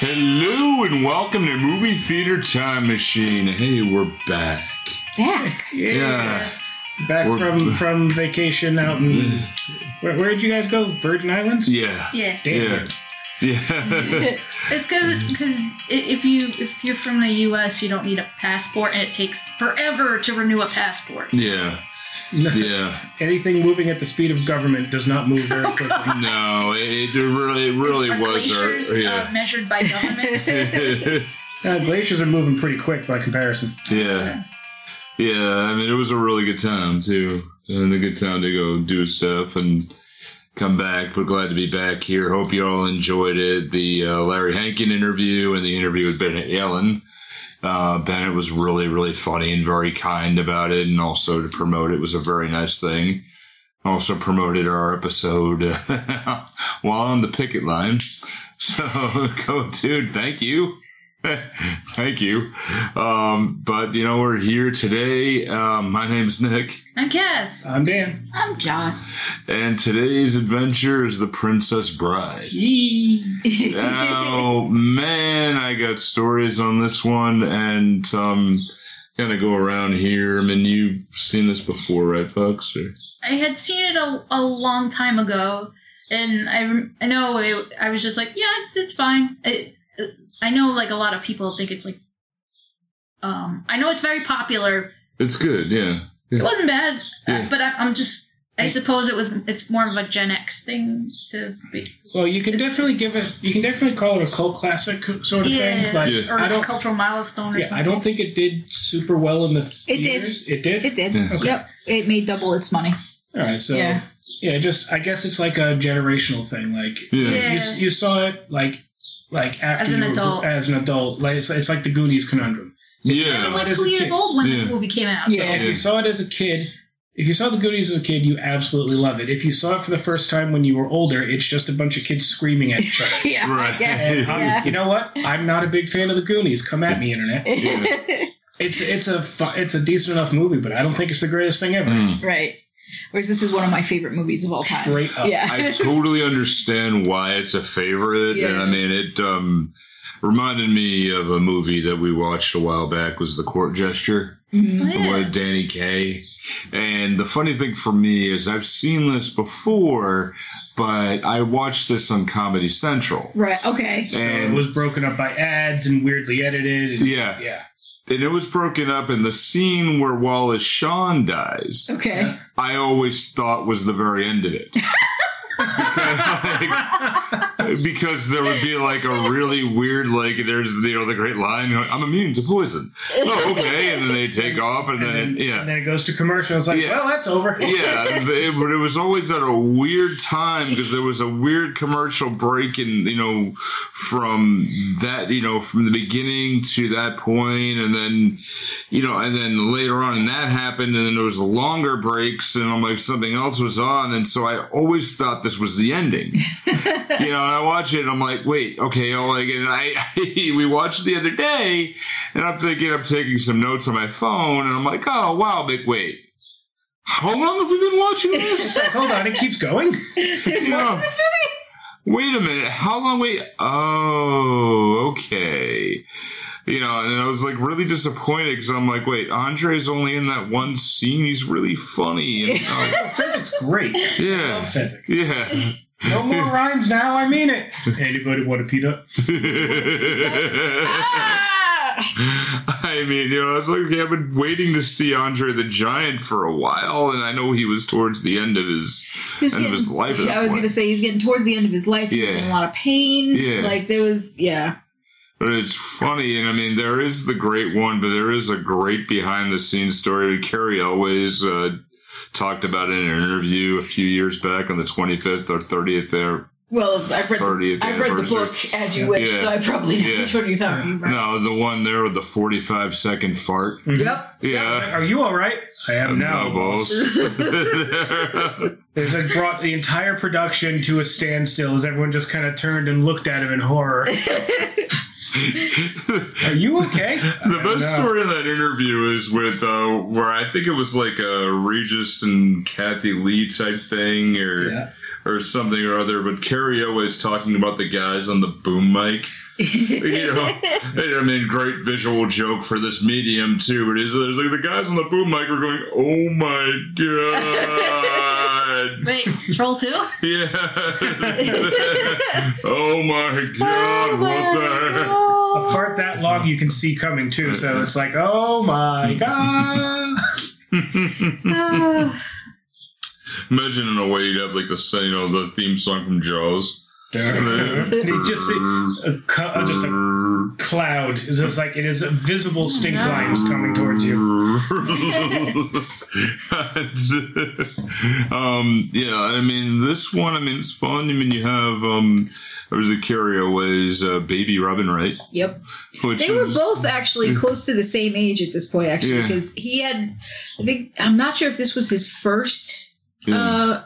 Hello and welcome to Movie Theater Time Machine. Hey, we're back. Back. Yeah. Back We're- from from vacation out in where, where did you guys go? Virgin Islands. Yeah. Yeah. Damn. Yeah. Yeah. It's good because if you if you're from the U.S., you don't need a passport, and it takes forever to renew a passport. yeah. Yeah. Anything moving at the speed of government does not move very quickly. No, it, it really, it really Are was. Our, glaciers uh, measured by government. Uh, glaciers are moving pretty quick by comparison. yeah. Yeah. I mean, it was a really good time too, and a good time to go do stuff and come back. We're glad to be back here. Hope you all enjoyed it. The uh, Larry Hankin interview and the interview with Bennett Yellin. Uh, Bennett was really, really funny and very kind about it, and also to promote it was a very nice thing. Also promoted our episode while on the picket line. So, go, dude. Thank you. Thank you. Um, but you know, we're here today. Um, my name's Nick, I'm Cass. I'm Dan. I'm Joss. and today's adventure is the Princess Bride. Yee. oh man, I got stories on this one, and um, kind of go around here. I mean, you've seen this before, right, folks? Or- I had seen it a, a long time ago, and I I know it, I was just like, yeah, it's it's fine. I, I know like a lot of people think it's like, um, I know it's very popular. It's good, yeah. It wasn't bad, Yeah. uh, but I, I'm just. I suppose it was. It's more of a Gen X thing to be. Well, you can definitely give it. You can definitely call it a cult classic sort of Yeah, thing. Like Yeah. or I a don't. cultural milestone or Yeah, something. I don't think it did super well in the It did. It did. It did. Yeah. Okay. Yep. It made double its money. All right. So Yeah. yeah. just I guess it's like a generational thing. Like Yeah. Yeah. you, you saw it like like after As an you were- adult. as an adult. Like it's, it's like the Goonies conundrum. I was Yeah. like two years kid. old when Yeah. this movie came out. Yeah. If you saw it as a kid, if you saw the Goonies as a kid, you absolutely love it. If you saw it for the first time when you were older, it's just a bunch of kids screaming at each other. yeah. Right. And Yeah. You know what? I'm not a big fan of the Goonies. Come at me, internet. It's it's a fu- it's a decent enough movie, but I don't think it's the greatest thing ever. Mm. right. Whereas this is one of my favorite movies of all time. Straight up. Yeah. I totally understand why it's a favorite, and Yeah. I mean it. Um, reminded me of a movie that we watched a while back. Was the Court Jester Mhm. Yeah. with Danny Kaye? And the funny thing for me is I've seen this before, but I watched this on Comedy Central. Right. Okay. So And- it was broken up by ads and weirdly edited. and- Yeah. yeah. And it was broken up in the scene where Wallace Shawn dies. Okay. I always thought was the very end of it. because, because there would be like a really weird, like there's you know the great line, you know, I'm immune to poison. Oh, okay, and then they take off, and And then, then, it, yeah, and then it goes to commercial. It's like, Yeah. well, that's over. yeah, but it was always at a weird time because there was a weird commercial break in you know from that you know from the beginning to that point, and then you know, and then later on, and that happened, and then there was longer breaks, and I'm like something else was on, and so I always thought this was the ending. you know, and I watch it, and I'm like, wait, okay, oh, like, and I we watched it the other day, and I'm thinking I'm taking some notes on my phone, and I'm like, oh wow, big wait. How long have we been watching this? like, hold on, it keeps going. There's more Yeah. to this movie. Wait a minute. How long? Wait. Oh, okay. You know, and I was like really disappointed because I'm like, wait, Andre's only in that one scene. He's really funny. And, uh, Fezzik's great. yeah. Love Fezzik's. Yeah. No more rhymes now. I mean it. Does anybody want a peanut? I mean, you know, I was like, okay, I've been waiting to see Andre the Giant for a while, and I know he was towards the end of his He's end of his life. Yeah, I was gonna say he's getting towards the end of his life. He was Yeah. in a lot of pain. Yeah. Like there was, yeah. But it's funny, and I mean, there is the great one, but there is a great behind the scenes story. Cary Elwes uh, talked about it in an interview a few years back on the 25th or 30th there. Well, I've read. 30th I've read the book as you wish, Yeah. so I probably know Yeah. which one you're talking about. No, the one there with the 45 second fart. Mm-hmm. Yep. Yeah. Are you all right? I am now, No, boss. There's like brought the entire production to a standstill as everyone just kind of turned and looked at him in horror. Are you okay? The best No. story in that interview is with uh, where I think it was like a Regis and Kathie Lee type thing, or Yeah. or something or other. But Cary Elwes talking about the guys on the boom mic. You know, I mean, great visual joke for this medium too. But it's, there's like the guys on the boom mic are going, "Oh my god." Wait, Troll 2? Yeah. oh my god, oh what the heck? A fart that long you can see coming too, so it's like, oh my god. Oh, Imagine in a way you'd have like the you know the theme song from Jaws. you just see a, cu- just a cloud. It's just like it is a visible stink no. lines coming towards you. um, yeah, I mean this one. I mean it's fun. I mean you have um, there was a Cary Elwes uh, baby Robin Wright, Yep. which They were both actually close to the same age at this point, actually, Yeah. because he had, I think, I'm not sure if this was his first, Yeah. uh,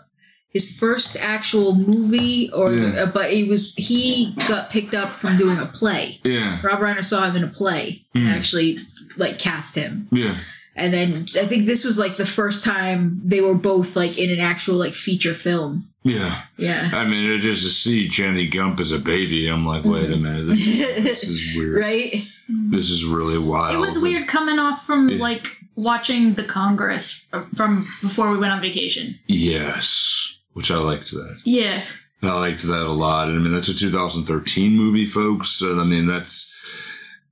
his first actual movie, or, Yeah. uh, but he was, he got picked up from doing a play. yeah, Rob Reiner saw him in a play and Hmm. actually, like, cast him. yeah, And then I think this was like the first time they were both like in an actual like feature film. yeah. Yeah. I mean, it just to see Jenny Gump as a baby, I'm like, wait a minute, this, this is weird. right? This is really wild. it was weird coming off from Yeah. like watching the Congress from before we went on vacation. Yes, which I liked that. Yeah. I liked that a lot. And I mean, that's a 2013 movie, folks. And I mean, that's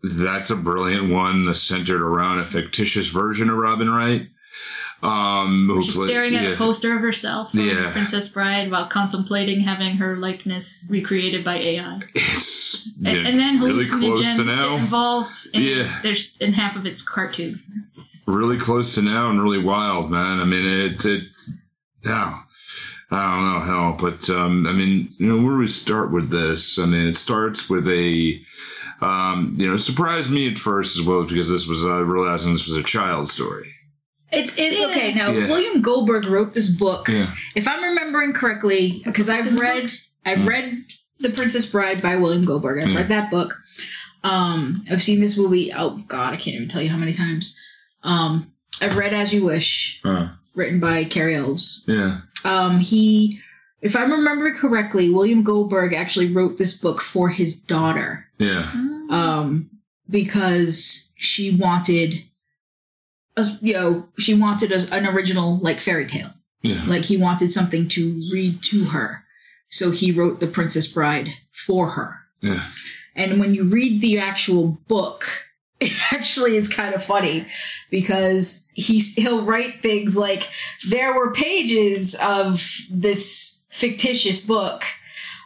that's a brilliant one that's centered around a fictitious version of Robin Wright. Um, She's played- staring at yeah. a poster of herself from Yeah. Princess Bride while contemplating having her likeness recreated by AI. It's And, yeah, and then really close to now. involved. And Yeah. There's and half of it's cartoon. Really close to now and really wild, man. I mean, it it. Now, I don't know how, but um, I mean, you know, where do we start with this? I mean, it starts with a. Um, you know, surprised me at first as well because this was uh, realizing this was a child story. It's it, Yeah. okay. Now Yeah. William Goldberg wrote this book. Yeah. If I'm remembering correctly, because I've read I've Mm. read The Princess Bride by William Goldberg. I've Yeah. read that book. Um, I've seen this movie. Oh God, I can't even tell you how many times. Um, I've read As You Wish, Huh. Written by Cary Elwes. Yeah. Um, he, if I'm remembering correctly, William Goldberg actually wrote this book for his daughter. Yeah. Um, because she wanted, us, you know, she wanted us an original like fairy tale. Yeah. Like he wanted something to read to her. So he wrote The Princess Bride for her. Yeah. And when you read the actual book, it actually is kind of funny because he's, he'll write things like, there were pages of this fictitious book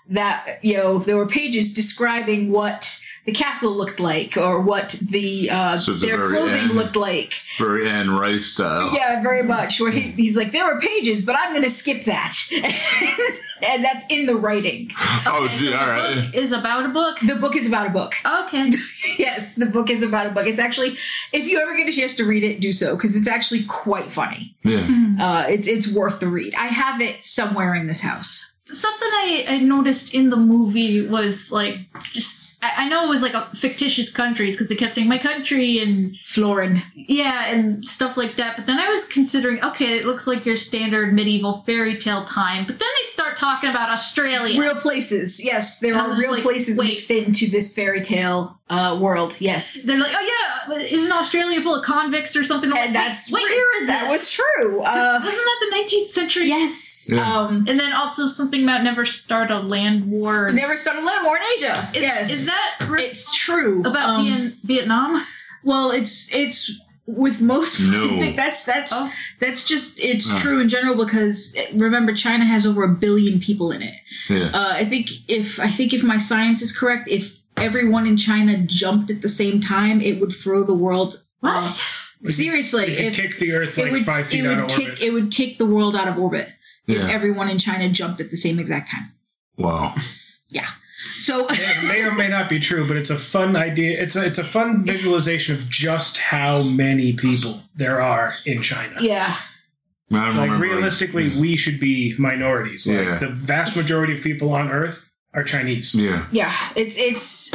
that, you know, there were pages describing what the castle looked like or what the, uh, So their very clothing Anne- looked like. Very Anne Rice style. Yeah, very much. Where he, he's like, there were pages, but I'm going to skip that. and that's in the writing. Oh, Okay, gee, so all the right. book is about a book. The book is about a book. Okay. yes, the book is about a book. It's actually, if you ever get a chance to read it, do so because it's actually quite funny. Yeah. Uh, it's it's worth the read. I have it somewhere in this house. Something I, I noticed in the movie was like just I, I know it was like a fictitious countries because they kept saying my country and Florin. yeah and stuff like that. But then I was considering okay, it looks like your standard medieval fairy tale time. But then they start talking about Australia. Real places. Yes, there are real like, places wait. mixed into this fairy tale uh, world. Yes. They're like, oh yeah, isn't Australia full of convicts or something? I'm And like, that's wait, what year is that this? was true. Uh, Wasn't that the 19th century? yes. Yeah. Um, And then also something about never start a land war. never start a land war in Asia. Is, yes. is that re- it's true about Um, Vien- Vietnam? Well, it's it's with most. No. I think that's that's Oh. that's just it's Huh. true in general because remember China has over a billion people in it. Yeah. Uh, I think if I think if my science is correct, if everyone in China jumped at the same time, it would throw the world. uh, seriously, You could if kick the Earth it like would, five feet it out would of kick orbit. it would kick the world out of orbit if Yeah. everyone in China jumped at the same exact time. Wow. Yeah. So It may or may not be true, but it's a fun idea. It's a, it's a fun visualization of just how many people there are in China. yeah, I don't Like remember. realistically, we should be minorities. Like Yeah. the vast majority of people on Earth are Chinese. Yeah. yeah, it's it's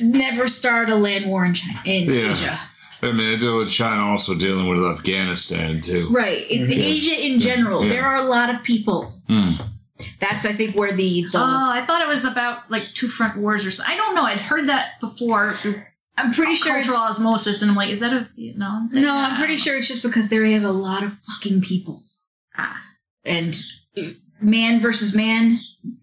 never start a land war in China in Yeah. Asia. I mean, I deal with China also dealing with Afghanistan too. Right. It's Okay. Asia in general. Yeah. There are a lot of people. Hmm. That's I think where the, the Oh, I thought it was about like two front wars or something. I don't know. I'd heard that before I'm pretty sure it's, cultural osmosis, and I'm like, is that a Vietnam thing? No, I'm pretty sure it's just because they have a lot of fucking people. Ah. And man versus man,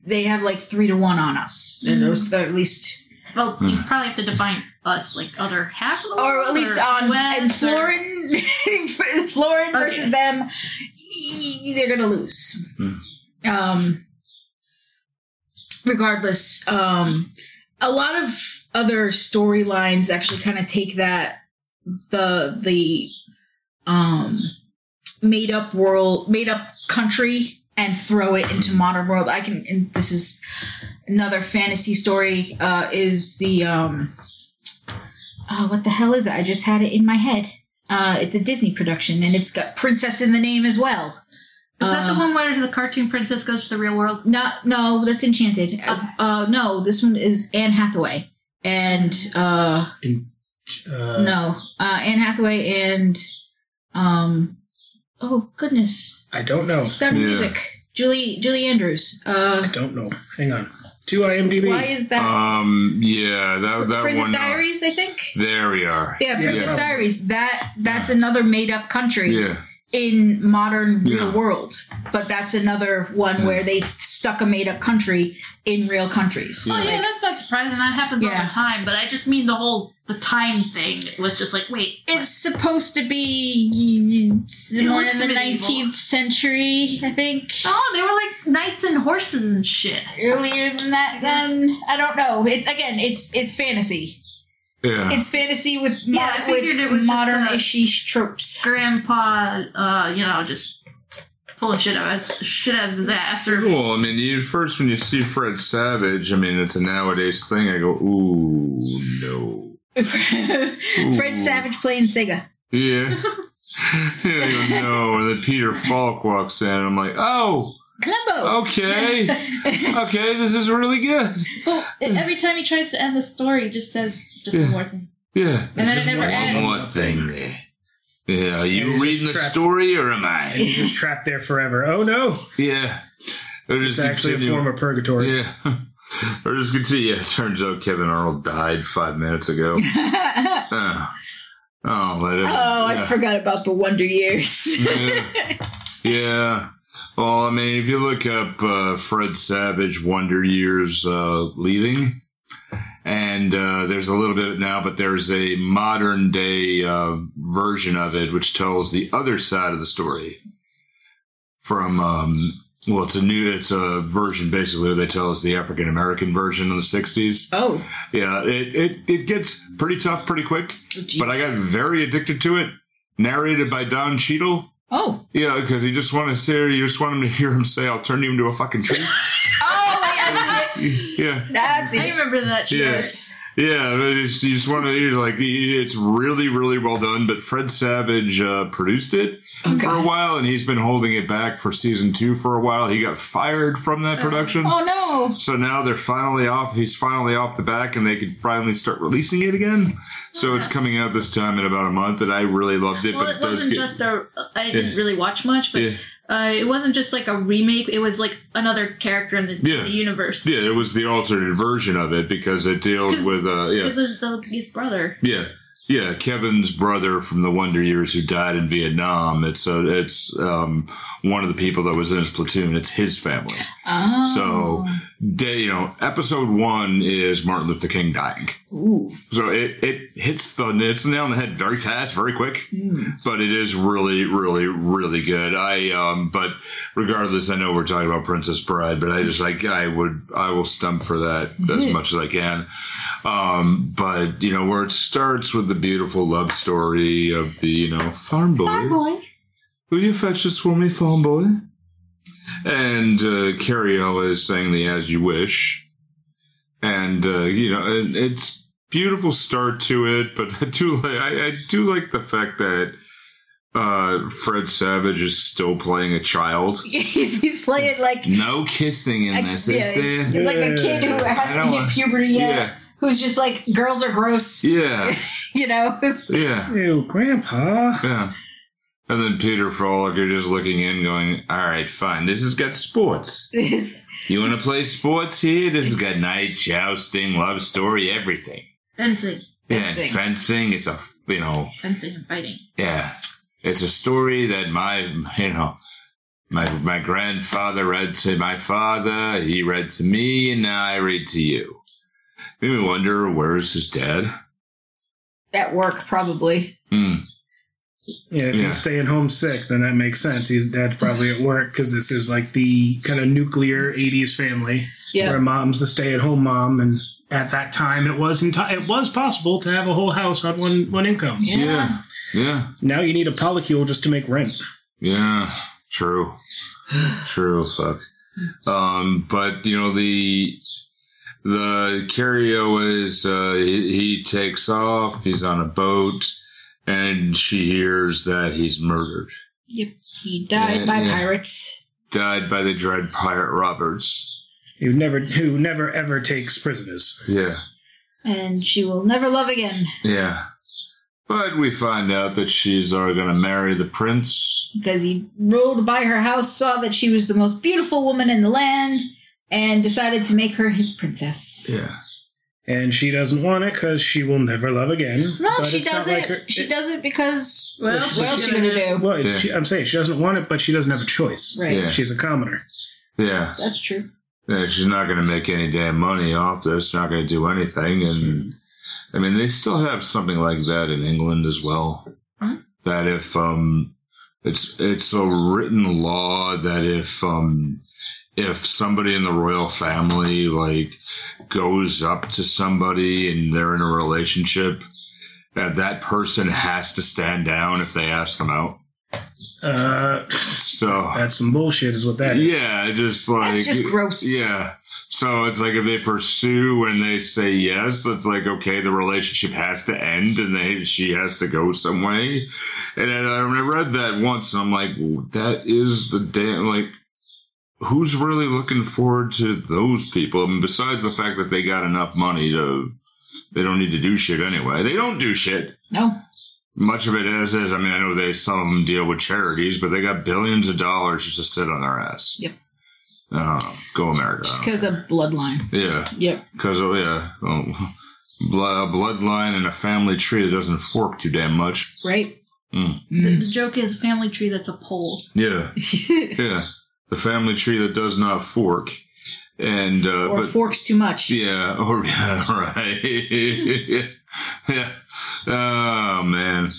they have like three to one on us. And Mm. those at least Well, you probably have to define us like other half of the world, or at least on and West, or- Florin Florin Okay. versus them, they're gonna lose. Hmm. Um regardless, um a lot of other storylines actually kind of take that the the um made up world made up country and throw it into modern world. I can and this is another fantasy story uh is the um uh, what the hell is it? I just had it in my head. Uh it's a disney production and it's got princess in the name as well. Is that the Uh, one where the cartoon princess goes to the real world? not no that's enchanted. Uh, uh no this one is anne hathaway and uh Uh, no uh anne hathaway and um oh goodness I don't know. sound of Yeah. music julie julie andrews I uh don't know. Hang on. To IMDb. why is that Um. Yeah. That that princess one. uh, diaries i think there we are. yeah princess Yeah. diaries that that's another made-up country Yeah. In modern real Yeah. world but that's another one where they stuck a made-up country in real countries Oh Like- yeah, that's not surprising. That happens all the time. But I just mean the whole the time thing was just like, wait, It's supposed to be more looks in the medieval. 19th century, I think. oh, they were like knights and horses and shit. Earlier than that, then I don't know. It's again, it's it's fantasy. Yeah. It's fantasy with Yeah, I figured with it was modern a- ish tropes. Grandpa, uh, you know, just pulling shit out of his shit out of his ass, or Well, I mean, you first when you see Fred Savage, I mean, it's a nowadays thing. I go, ooh, no. Fred Savage playing Sega. Yeah. yeah, I go, no. And then Peter Falk walks in, and I'm like, oh, Columbo. okay. Okay, this is really good. well, every time he tries to end the story, he just says just Yeah. one more thing, Yeah. and then it Just never one ends. One more thing there. Yeah, are you he's reading the trapped- story or am I? he's I? just trapped there forever. Oh no! Yeah. Or It's just actually a form of purgatory. Yeah. or just continue. Yeah, it turns out Kevin Arnold died five minutes ago. oh. Oh, but it- Oh, I forgot about the Wonder Years. yeah. yeah. Well, I mean, if you look up uh, Fred Savage Wonder Years uh, leaving, and uh, there's a little bit now, but there's a modern day uh, version of it which tells the other side of the story. From um, well, it's a new, it's a version basically. They tell us the African American version in the '60s. oh, Yeah, it, it it gets pretty tough pretty quick, but I got very addicted to it. Narrated by Don Cheadle. oh, Yeah, because you just want to say, you just want him to hear him say, "I'll turn you into a fucking tree." oh, wait, I've seen yeah, it. I've seen I it. remember that shit. Yes. yeah. but it's- You just want to hear like it's really, really well done. But Fred Savage uh, produced it Oh, for a while, and he's been holding it back for season two for a while. He got fired from that production. Oh no. So now they're finally off. He's finally off the back, and they can finally start releasing it again. So it's coming out this time in about a month, and I really loved it. Well, but it does wasn't get- just a. I didn't Yeah. really watch much, but Yeah. Uh, it wasn't just like a remake. It was like another character in the, Yeah. the universe. Yeah, it was the alternate version of it because it deals with uh yeah. Because it's the, his brother. Yeah. Yeah, Kevin's brother from the Wonder Years who died in Vietnam. It's uh, it's um, one of the people that was in his platoon. It's his family. Oh. So, day, you know, episode one is Martin Luther King dying. Ooh. So it, it hits the it's the nail on the head very fast, very quick. Mm. But it is really, really, really good. I um, but regardless, I know we're talking about Princess Bride, but I just like I would I will stump for that as much as I can. Um, but you know where it starts with the beautiful love story of the you know farm boy. Farm boy. Will you fetch this for me, farm boy? And uh, Cary is saying the "As You Wish," and uh, you know and it's beautiful start to it. But I do like I, I do like the fact that uh, Fred Savage is still playing a child. He's, he's playing like No kissing in I- this, yeah, is there? It's like a kid who hasn't don't hit puberty yet. Yeah. who's just like, girls are gross, Yeah, you know? yeah, Ew, Grandpa. yeah. And then Peter Falk just looking in, going, "All right, fine. This has got sports. This- You want to play sports here? This has got knight jousting, love story, everything. Fencing. Yeah, Fencing. fencing. It's a you know, Fencing and fighting. yeah, it's a story that my you know." My my grandfather read to my father, he read to me, and now I read to you. Made me wonder where's his dad? At work, probably. Hmm. Yeah, if Yeah. he's staying home sick, then that makes sense. His dad's probably at work because this is like the kind of nuclear '80s family Yeah. where mom's the stay-at-home mom, and at that time it was enti- it was possible to have a whole house on one one income. Yeah. Yeah. Yeah. Now you need a polycule just to make rent. Yeah, true. true, fuck. Um, but you know the the Cario is uh, he, he takes off. He's on a boat, and she hears that he's murdered, Yep. He died Yeah, by yeah. pirates. died by the dread pirate Roberts. Who never who never ever takes prisoners. Yeah, And she will never love again yeah. But we find out that she's uh, going to marry the prince. because he rode by her house, saw that she was the most beautiful woman in the land, and decided to make her his princess. Yeah, And she doesn't want it because she will never love again. No, But she it's not like her- she it- does it because What Well, else she- else she are gonna gonna do? Well, it's, Yeah. she, I'm saying she doesn't want it, but she doesn't have a choice. Right. Yeah. She's a commoner. yeah. That's true. Yeah, she's not going to make any damn money off this. Not going to do anything, and I mean, they still have something like that in England as well. Huh? That if um, it's it's a written law that if um, if somebody in the royal family like goes up to somebody and they're in a relationship, that that person has to stand down if they ask them out. Uh, So that's some bullshit, is what that is. yeah, just like That's just gross. Yeah. So it's like if they pursue and they say yes, it's like okay, the relationship has to end and they she has to go some way. And I I read that once and I'm like, that is the damn like who's really looking forward to those people? I mean, besides the fact that they got enough money to they don't need to do shit anyway. They don't do shit No. much of it is is I mean I know they some of them deal with charities, but they got billions of dollars just to sit on their ass. Yep. Uh, go America. Just because of bloodline. Yeah, Yep. because oh yeah, oh, blood, bloodline and a family tree that doesn't fork too damn much. Right? Mm. The, the joke is a family tree that's a pole. Yeah, yeah, the family tree that does not fork, and uh, or but forks too much. yeah, or yeah, right, yeah. Oh man.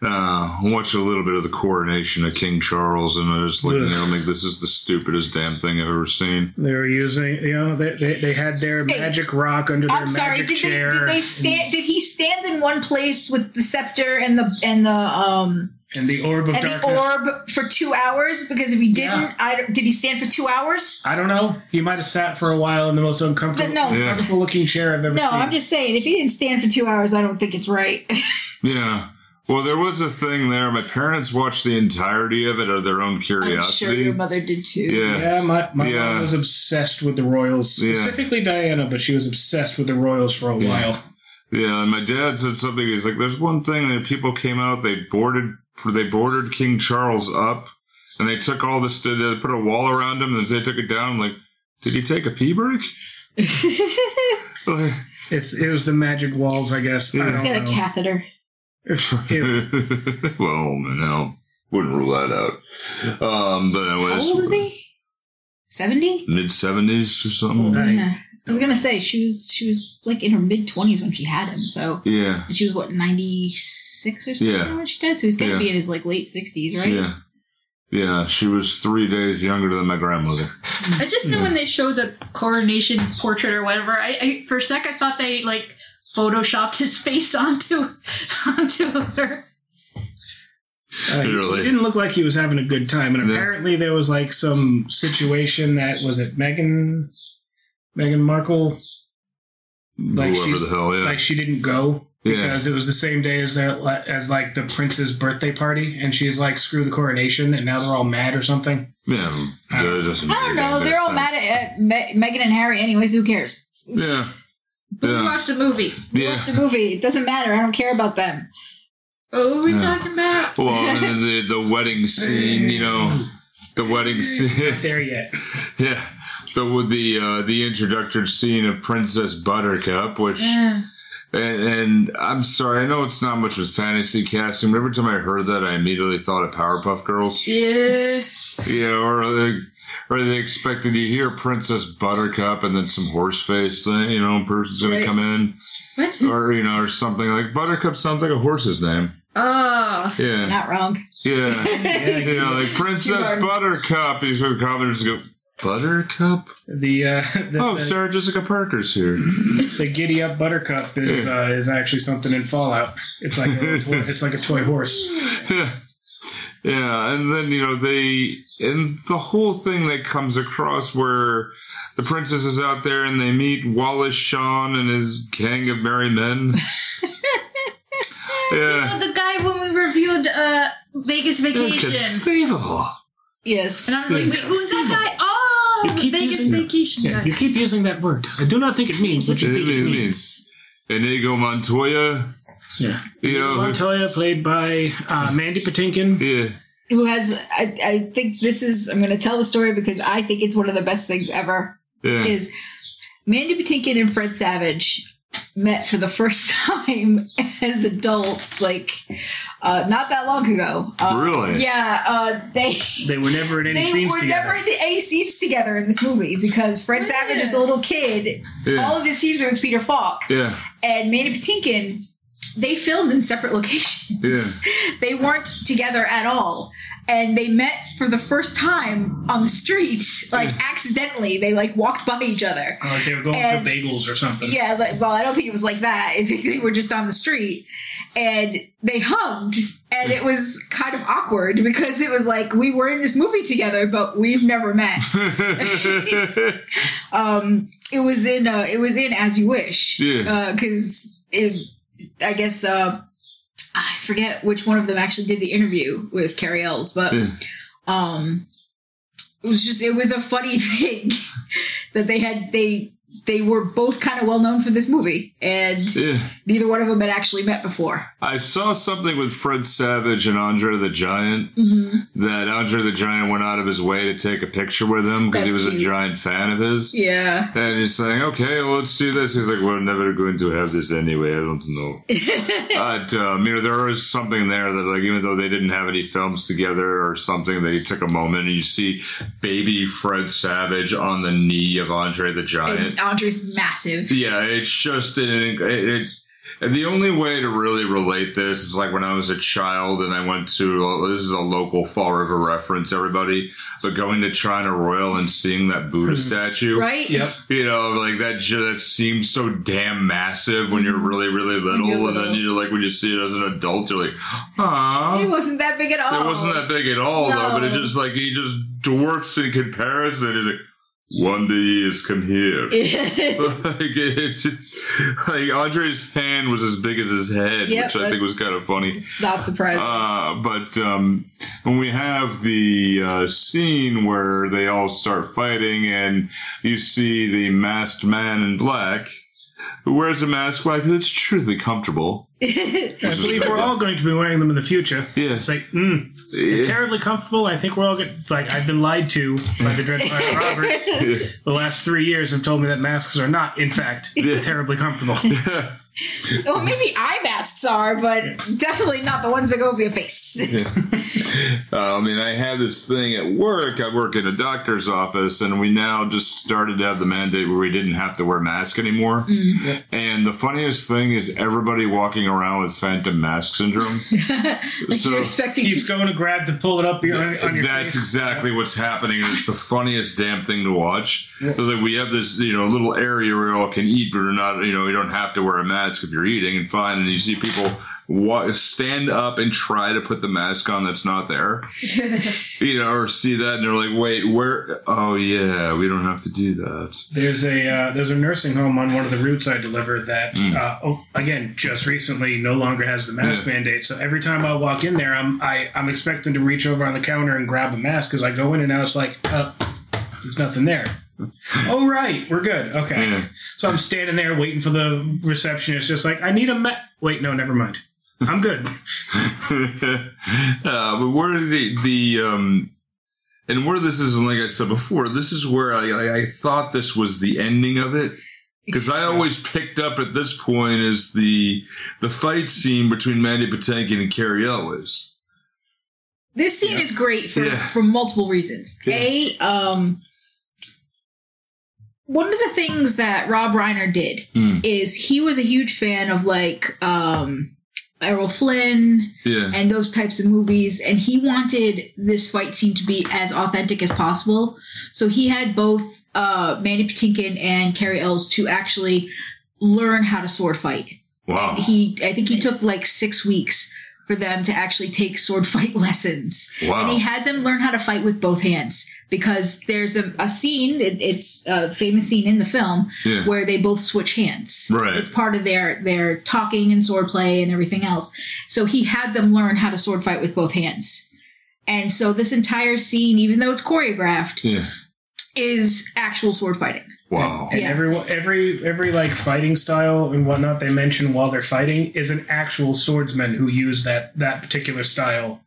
Uh, I watched a little bit of the coronation of King Charles, and I just like, you Ugh. know, like this is the stupidest damn thing I've ever seen. They were using, you know, they, they, they had their Hey, magic rock under their I'm sorry. magic Did they, chair. did they stand? Did he stand in one place with the scepter and the and the um and the orb of and darkness. the orb for two hours? Because if he didn't, Yeah. I did he stand for two hours? I don't know. He might have sat for a while in the most uncomfortable, No. Yeah. uncomfortable looking chair I've ever No, seen. No, I'm just saying. If he didn't stand for two hours, I don't think it's right. Yeah. Well, there was a thing there. My parents watched the entirety of it out of their own I'm curiosity. sure your mother did too. yeah. Yeah, my, my Yeah. mom was obsessed with the Royals, Yeah. specifically Diana, but she was obsessed with the Royals for a while. Yeah, and my dad said something. He's like, "There's one thing that people came out. They boarded. They boarded King Charles up, and they took all this. They put a wall around him, and they took it down. I'm like, did he take a pee break? Like, It's it was the magic walls, I guess. I Yeah. don't He's got a catheter. Well, no, wouldn't rule that out. Um, but How anyways, old is he? Seventy. Mid seventies or something. Right. Yeah. I was gonna say she was she was like in her mid twenties when she had him. So Yeah, and she was what ninety six or something Yeah. when she died. So he's gonna Yeah. be in his like late sixties, right? yeah, yeah. She was three days younger than my grandmother. I just know Yeah. when they show the coronation portrait or whatever, I, I for a sec I thought they like photoshopped his face onto onto her. Uh, he- Really? He didn't look like he was having a good time, and Yeah. apparently there was like some situation that was it Meghan, Meghan Markle, like Whoever she, the hell, yeah, like she didn't go yeah, because it was the same day as their as like the prince's birthday party, and she's like screw the coronation, and now they're all mad or something. yeah. I That doesn't I make don't know. They're of all mad at uh, Me- Meghan and Harry, anyways. Who cares? Yeah, But we watched a movie. Yeah. Watch the movie. It doesn't matter. I don't care about them. Oh, what are we Yeah. talking about? Well, and then the the wedding scene, you know, the wedding scene. Not there yet. Yeah, the with the uh, the introductory scene of Princess Buttercup, which Yeah. and, and I'm sorry, I know it's not much of fantasy casting, but every time I heard that, I immediately thought of Powerpuff Girls. Yeah. Yeah, or like, or they expected you hear Princess Buttercup and then some horse face thing, you know, person's gonna Right. come in, What? or you know, or something like Buttercup sounds like a horse's name. Oh. Yeah, Not wrong. yeah, Yeah, you know, like Princess Buttercup. He's gonna come and just go. Buttercup? The uh, the, Oh, the, Sarah Jessica Parker's here. the giddy up buttercup is uh, is actually something in Fallout. It's like a toy, it's like a toy horse. yeah. Yeah, and then you know they and the whole thing that comes across where the princess is out there and they meet Wallace Shawn and his gang of merry men. yeah, Oh, the guy when we reviewed uh, Vegas Vacation. Inconceivable. Yes. And I was like, wait, who's that guy? Oh, You keep Vegas using- Vacation Yeah, you keep using that word. I do not think it means what you It think it means- means. Inigo Montoya. Yeah. You know, Montoya, played by uh, Mandy Patinkin. yeah, Who has? I, I think this is. I'm going to tell the story because I think it's one of the best things ever. yeah. Is Mandy Patinkin and Fred Savage met for the first time as adults, like uh, not that long ago. Uh, Really? Yeah. Uh, they. They were never in any scenes together. They scenes were together. never in any scenes together in this movie because Fred Yeah. Savage is a little kid. Yeah. All of his scenes are with Peter Falk. yeah, and Mandy Patinkin, they filmed in separate locations. Yeah. They weren't together at all. And they met for the first time on the street, like accidentally. They like walked by each other. Or like they were going And- for bagels or something. Yeah, like, well, I don't think it was like that. I think they were just on the street and they hugged. And it was kind of awkward because it was like we were in this movie together, but we've never met. um it was in uh it was in as you wish Yeah. uh because it i guess uh i forget which one of them actually did the interview with Cary Elwes but Yeah. um it was just it was a funny thing that they had they they were both kind of well known for this movie and yeah. neither one of them had actually met before I saw something with Fred Savage and Andre the Giant mm-hmm. that Andre the Giant went out of his way to take a picture with him because he was a giant fan of his. yeah And he's saying, okay, well, let's do this. He's like, we're never going to have this anyway. I don't know. but, um, you know, there is something there that, like, even though they didn't have any films together or something, they took a moment and you see baby Fred Savage on the knee of Andre the Giant. and andre's massive Yeah, it's just an, it, it, and the only way to really relate this is like when I was a child and I went to this is a local Fall River reference, everybody, but going to China Royal and seeing that Buddha statue, right Yep. you know, like that ju- that seems so damn massive when you're really really little, you're and then you're like when you see it as an adult, you're like, it ah. wasn't that big at all It wasn't that big at all, though, but it just like he just dwarfs in comparison. It's like, one day he has come here like, it, like Andre's hand was as big as his head, Yep, which I think was kind of funny. Not surprising. Uh, but um, when we have the uh, scene where they all start fighting, and you see the masked man in black who wears a mask Why? like it's truly comfortable. I believe we're all going to be wearing them in the future. Yes. It's like, mm, Yeah. terribly comfortable. I think we're all get like I've been lied to by the Dread Pirate Roberts. The last three years have told me that masks are not, in fact, Yeah. terribly comfortable. well, maybe eye masks are, but definitely not the ones that go over your face. Uh, I mean, I have this thing at work. I work in a doctor's office, and we now just started to have the mandate where we didn't have to wear masks anymore. Mm. And the funniest thing is everybody walking around with phantom mask syndrome. like So- you're expecting Keeps going to grab to pull it up your, on, on your That's face. exactly what's happening. It's the funniest damn thing to watch. It's like we have this, you know, little area where you all can eat, but we're not, you know, we don't have to wear a mask if you're eating, and fine. And you see people wa- stand up and try to put the mask on that's not there, you know, or see that, and they're like, "Wait, where? Oh yeah, we don't have to do that." There's a uh, there's a nursing home on one of the routes I delivered that Mm. uh, oh, again just recently no longer has the mask Yeah. mandate. So every time I walk in there, I'm I, I'm expecting to reach over on the counter and grab a mask because I go in and now it's like uh, there's nothing there. Oh right, we're good. Okay. Yeah. So I'm standing there waiting for the receptionist, just like I need a met. Wait, no, never mind. I'm good. uh, but where the the um, and where this is, and like I said before, this is where I I, I thought this was the ending of it because I always picked up at this point as the the fight scene between Mandy Patinkin and Cary Elwes. This scene Yeah. is great for, Yeah. for multiple reasons. Yeah. A, um, one of the things that Rob Reiner did Mm. is he was a huge fan of like um, Errol Flynn Yeah, and those types of movies, and he wanted this fight scene to be as authentic as possible. So he had both uh, Mandy Patinkin and Cary Elwes to actually learn how to sword fight. wow. And he, I think he took like six weeks for them to actually take sword fight lessons. Wow. And he had them learn how to fight with both hands because there's a, a scene, it, it's a famous scene in the film Yeah. where they both switch hands. Right. It's part of their, their talking and sword play and everything else. So he had them learn how to sword fight with both hands. And so this entire scene, even though it's choreographed, Yeah. is actual sword fighting. Wow. And Yeah. every every every like fighting style and whatnot they mention while they're fighting is an actual swordsman who used that that particular style.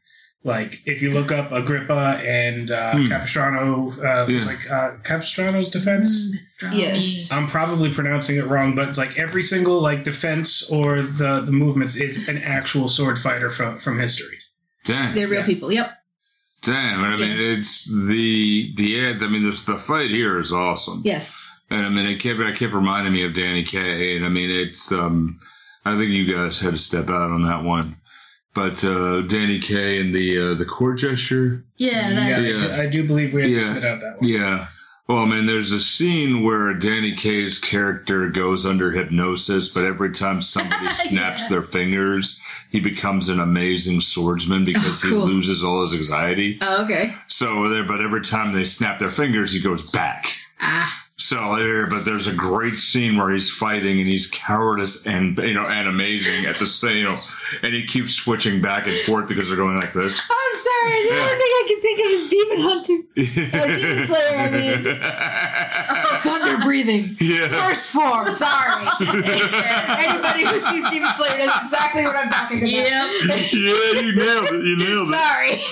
Like if you look up Agrippa and uh, Hmm. Capistrano, uh, Yeah. like uh, Capistrano's defense. Yes. I'm probably pronouncing it wrong, but it's like every single like defense or the the movements is an actual sword fighter from from history. Damn. They're real Yeah. people. Yep. Damn. I mean, it's the the end. I mean, the the fight here is awesome. Yes. And I mean, it kept it kept reminding me of Danny Kaye, and I mean, it's um, I think you guys had to step out on that one, but uh, Danny Kaye and the uh, the court jester, Yeah, that, Yeah, I Yeah. do- I, do believe we had Yeah. to sit out that one. yeah. Well, I mean, there's a scene where Danny Kaye's character goes under hypnosis, but every time somebody snaps Yeah. their fingers, he becomes an amazing swordsman because Oh, cool. he loses all his anxiety. Oh, okay. So there, but every time they snap their fingers, he goes back. Ah. So there, but there's a great scene where he's fighting and he's cowardice and you know and amazing at the same, you know, and he keeps switching back and forth because they're going like this. I'm sorry. The Yeah. only thing I can think of is demon hunting. Oh, Demon Slayer, I mean. Thunder breathing. yeah. First form. Sorry. Anybody who sees Demon Slayer knows exactly what I'm talking about. Yep. yeah, you nailed it. You nailed it. Sorry.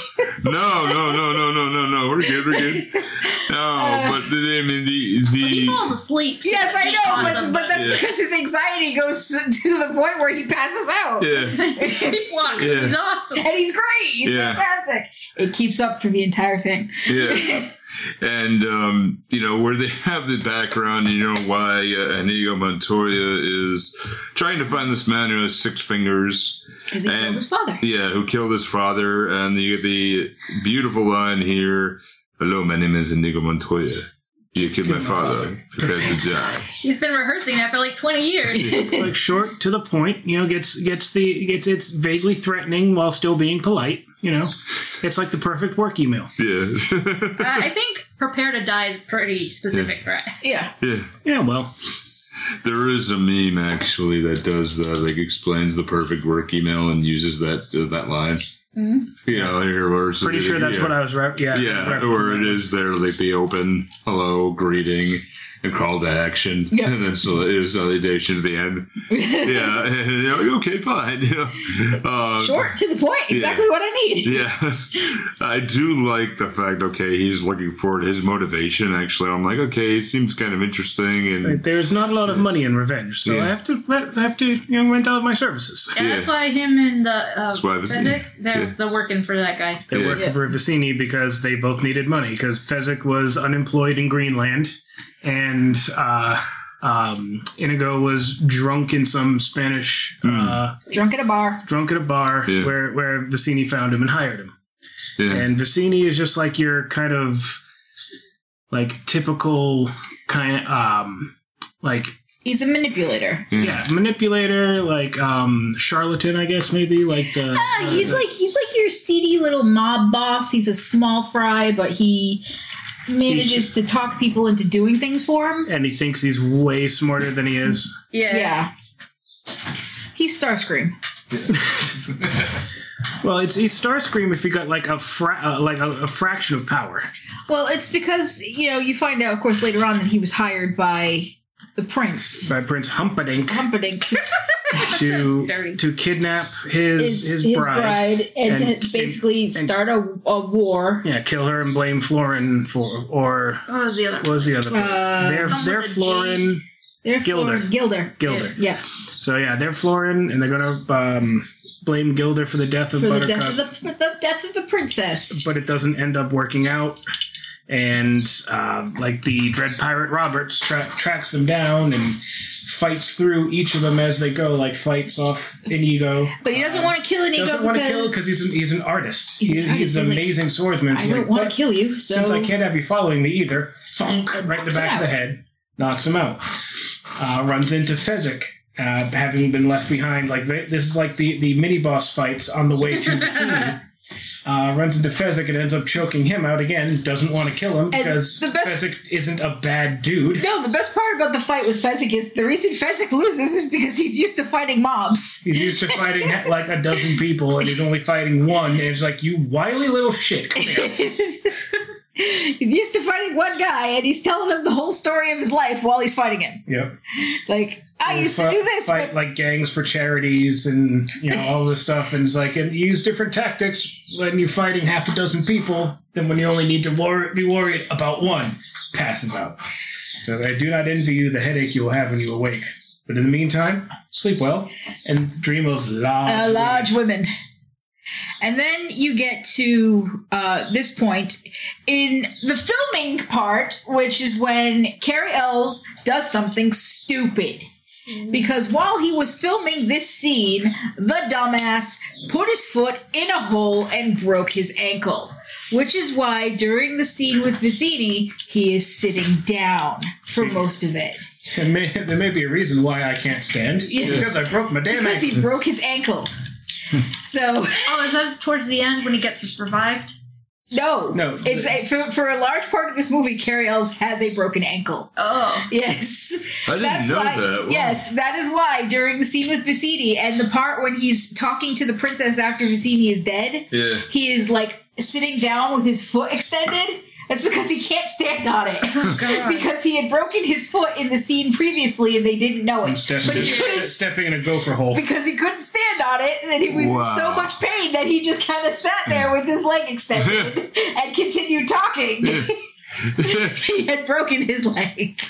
No, no, no, no, no, no, no. We're good. We're good. No, uh, but the, I mean the he the falls asleep. Yes, I know, but, but that's Yeah. because his anxiety goes to the point where he passes out. yeah Sleepwalks. Yeah. He's awesome. And he's great. He's Yeah. fantastic. It keeps up for the entire thing. yeah. And um, you know where they have the background, you know why uh, Inigo Montoya is trying to find this man who has six fingers, Because he And- killed his father. yeah, who killed his father, and you get the beautiful line here: "Hello, my name is Inigo Montoya. You killed my father. Prepare to die." He's been rehearsing that for like 20 years. It's like short to the point. You know, gets gets the gets it's vaguely threatening while still being polite. You know, it's like the perfect work email. Yeah, Uh, I think prepare to die is a pretty specific threat. Yeah. yeah. Yeah, well, There is a meme actually that does that, like explains the perfect work email and uses that that line. Mhm. You know, here where it's- pretty sure that's yeah. what I was. Re- yeah, Yeah, referencing where it that. is there, like the open hello greeting and call to action, Yep. and then so it is salutation at the end. Yeah, and you're like, okay, fine. You know, uh, Short to the point. Exactly what I need. Yeah, I do like the fact. Okay, he's looking forward. His motivation, actually, I'm like, okay, it seems kind of interesting, and Right, There's not a lot of money in revenge, so Yeah. I have to I have to you know rent out my services. And Yeah. that's why him and the uh, That's why Fezzik, they're, yeah. they're working for that guy. They Yeah. worked Yeah. for Vizzini because they both needed money because Fezzik was unemployed in Greenland and uh, um, Inigo was drunk in some Spanish uh, Drunk at a bar. drunk at a bar Yeah. where where Vizzini found him and hired him. yeah, And Vizzini is just like your kind of like typical kind of um like He's a manipulator. yeah manipulator like um charlatan I guess maybe like the Ah, he's the- like he's like your seedy little mob boss. He's a small fry, but he manages to talk people into doing things for him. and he thinks he's way smarter than he is. Yeah. Yeah. He's Starscream. Well, it's he's Starscream if you got like a fra- uh, like a, a fraction of power. Well, it's because you know you find out, of course, later on that he was hired by the prince By Prince Humperdinck Humperdinck to to sounds dirty. to kidnap his his, his, his bride. bride, and, And- to basically start a, a war. Yeah, kill her and blame Florin for or What was the other? what was the other place? Uh, they're they're with a G. Florin. They're Guilder. for- Guilder. Guilder. Yeah. So yeah, they're Florin, and they're gonna um, blame Guilder for the death of For the death of the, for the death of the princess. but it doesn't end up working out. And uh, like the Dread Pirate Roberts tra- tracks them down and fights through each of them as they go, like fights off Inigo. But he doesn't want to kill Inigo Doesn't want to kill because he's an, he's an artist. He's He- an He's, an He's like, amazing swordsman. I So don't like, want to kill you. So since I can't have you following me either, thunk right in the back of the head, knocks him out. Uh, runs into Fezzik. Uh, having been left behind, like this is like the, the mini boss fights on the way to the scene. Uh, runs into Fezzik and ends up choking him out again. Doesn't want to kill him because the best- Fezzik isn't a bad dude. No, the best part about the fight with Fezzik is the reason Fezzik loses is because he's used to fighting mobs. He's used to fighting like a dozen people, and he's only fighting one. And it's like, you wily little shit. Come here. he's used to fighting one guy, and he's telling him the whole story of his life while he's fighting him. Yep. Like, I used to do this, Fight but like gangs for charities and you know all this stuff, and it's like and you use different tactics when you're fighting half a dozen people than when you only need to wor- be worried about one passes out. So I do not envy you the headache you will have when you awake. But in the meantime, sleep well and dream of large. uh, large women. And then you get to uh, this point in the filming part, which is when Cary Elwes does something stupid. Because while he was filming this scene, the dumbass put his foot in a hole and broke his ankle. Which is why during the scene with Vizzini, he is sitting down for most of it. There may, there may be a reason why I can't stand Yeah. because I broke my damn Because ankle. Because he broke his ankle. So Oh, is that towards the end when he gets revived? No, No, It's the- a, for for a large part of this movie. Cary Elwes has a broken ankle. Oh, Yes, I didn't that's know why. that. Wow. Yes, that is why during the scene with Vizzini and the part when he's talking to the princess after Vizzini is dead, Yeah. he is like sitting down with his foot extended. That's because he can't stand on it. Oh, God. because he had broken his foot in the scene previously and they didn't know I'm it. stepping, But he couldn't stepping in a gopher hole. because he couldn't stand on it and he was in so much pain that he just kind of sat there with his leg extended and continued talking. he had broken his leg.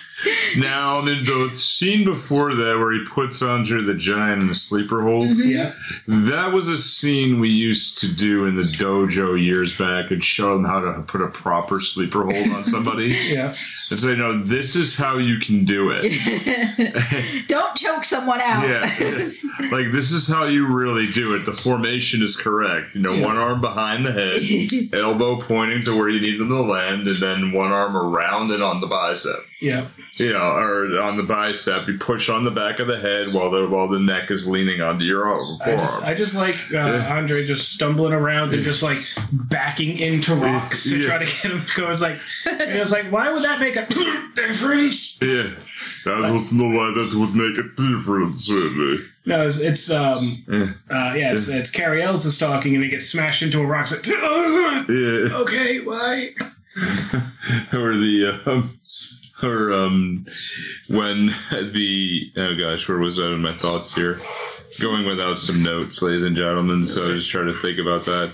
Now, I mean, the scene before that where he puts Andre the Giant in a sleeper hold, mm-hmm. Yeah. that was a scene we used to do in the dojo years back and show them how to put a proper sleeper hold on somebody Yeah. and say, no, this is how you can do it. Don't choke someone out. Yeah, yeah. like this is how you really do it. The formation is correct. You know, Yeah. one arm behind the head, elbow pointing to where you need them to land, and then one arm around and on the bicep. Yeah. You know, or on the bicep, you push on the back of the head while the while the neck is leaning onto your arm, I forearm. just, I just like uh, Yeah. Andre just stumbling around and just like backing into rocks to Yeah. try to get him to go. It's like, it's like, why would that make a difference? yeah, that was no why that would make a difference. Really. No, it's, it's um, Yeah. uh, yeah, it's, it's Cary Elwes is talking and he gets smashed into a rock. It's like, "Ah, Yeah. okay, why? or the um, or um when the oh gosh where was that in my thoughts here? Going without some notes ladies and gentlemen so I just trying to think about that.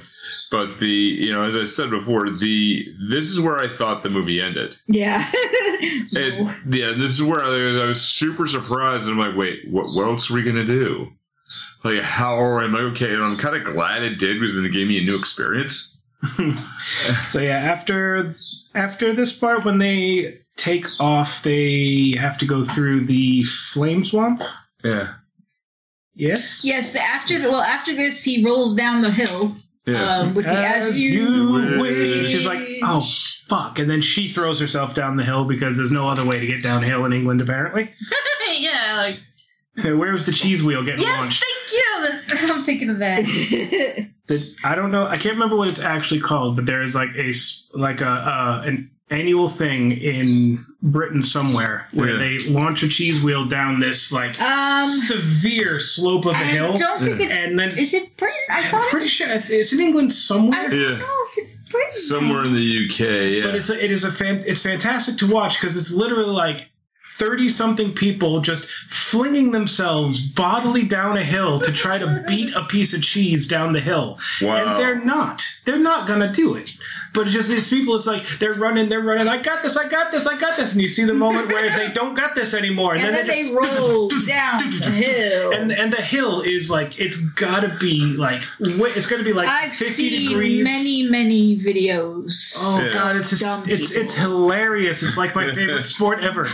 But the you know as i said before the this is where i thought the movie ended. Yeah. and yeah this is where I, I was super surprised and i'm like wait what, what else are we gonna do? Like how or am i okay? And i'm kind of glad it did because it gave me a new experience. So yeah, after after this part, when they take off, they have to go through the flame swamp. yeah Yes. yes, after the, well, after this, he rolls down the hill yeah um, with the as, you, wish. She's like, oh fuck, and then she throws herself down the hill because there's no other way to get downhill in England apparently. yeah. Like, Hey, Where was the cheese wheel getting yes, launched? thank you. I'm thinking of that. the, I don't know. I can't remember what it's actually called, but there is like a like a uh, an annual thing in Britain somewhere where Yeah. they launch a cheese wheel down this like Um, severe slope of a I hill, don't think it's. and then Is it Britain? I thought I'm thought. pretty sure it's, it's in England somewhere. I somewhere. don't Yeah. know if it's Britain. Somewhere in the UK, yeah. But it's a, it is a fan, it's fantastic to watch because it's literally like thirty something people just flinging themselves bodily down a hill to try to beat a piece of cheese down the hill, Wow. and they're not. They're not gonna do it. But it's just these people. It's like they're running, they're running. I got this. I got this. I got this. And you see the moment where they don't got this anymore, and, and then they they just- roll down the hill. and and the hill is like it's gotta be like wa- it's gonna be like I've 50 seen degrees. many, many videos. Oh Yeah. god, it's just, it's people. it's hilarious. It's like my favorite sport ever.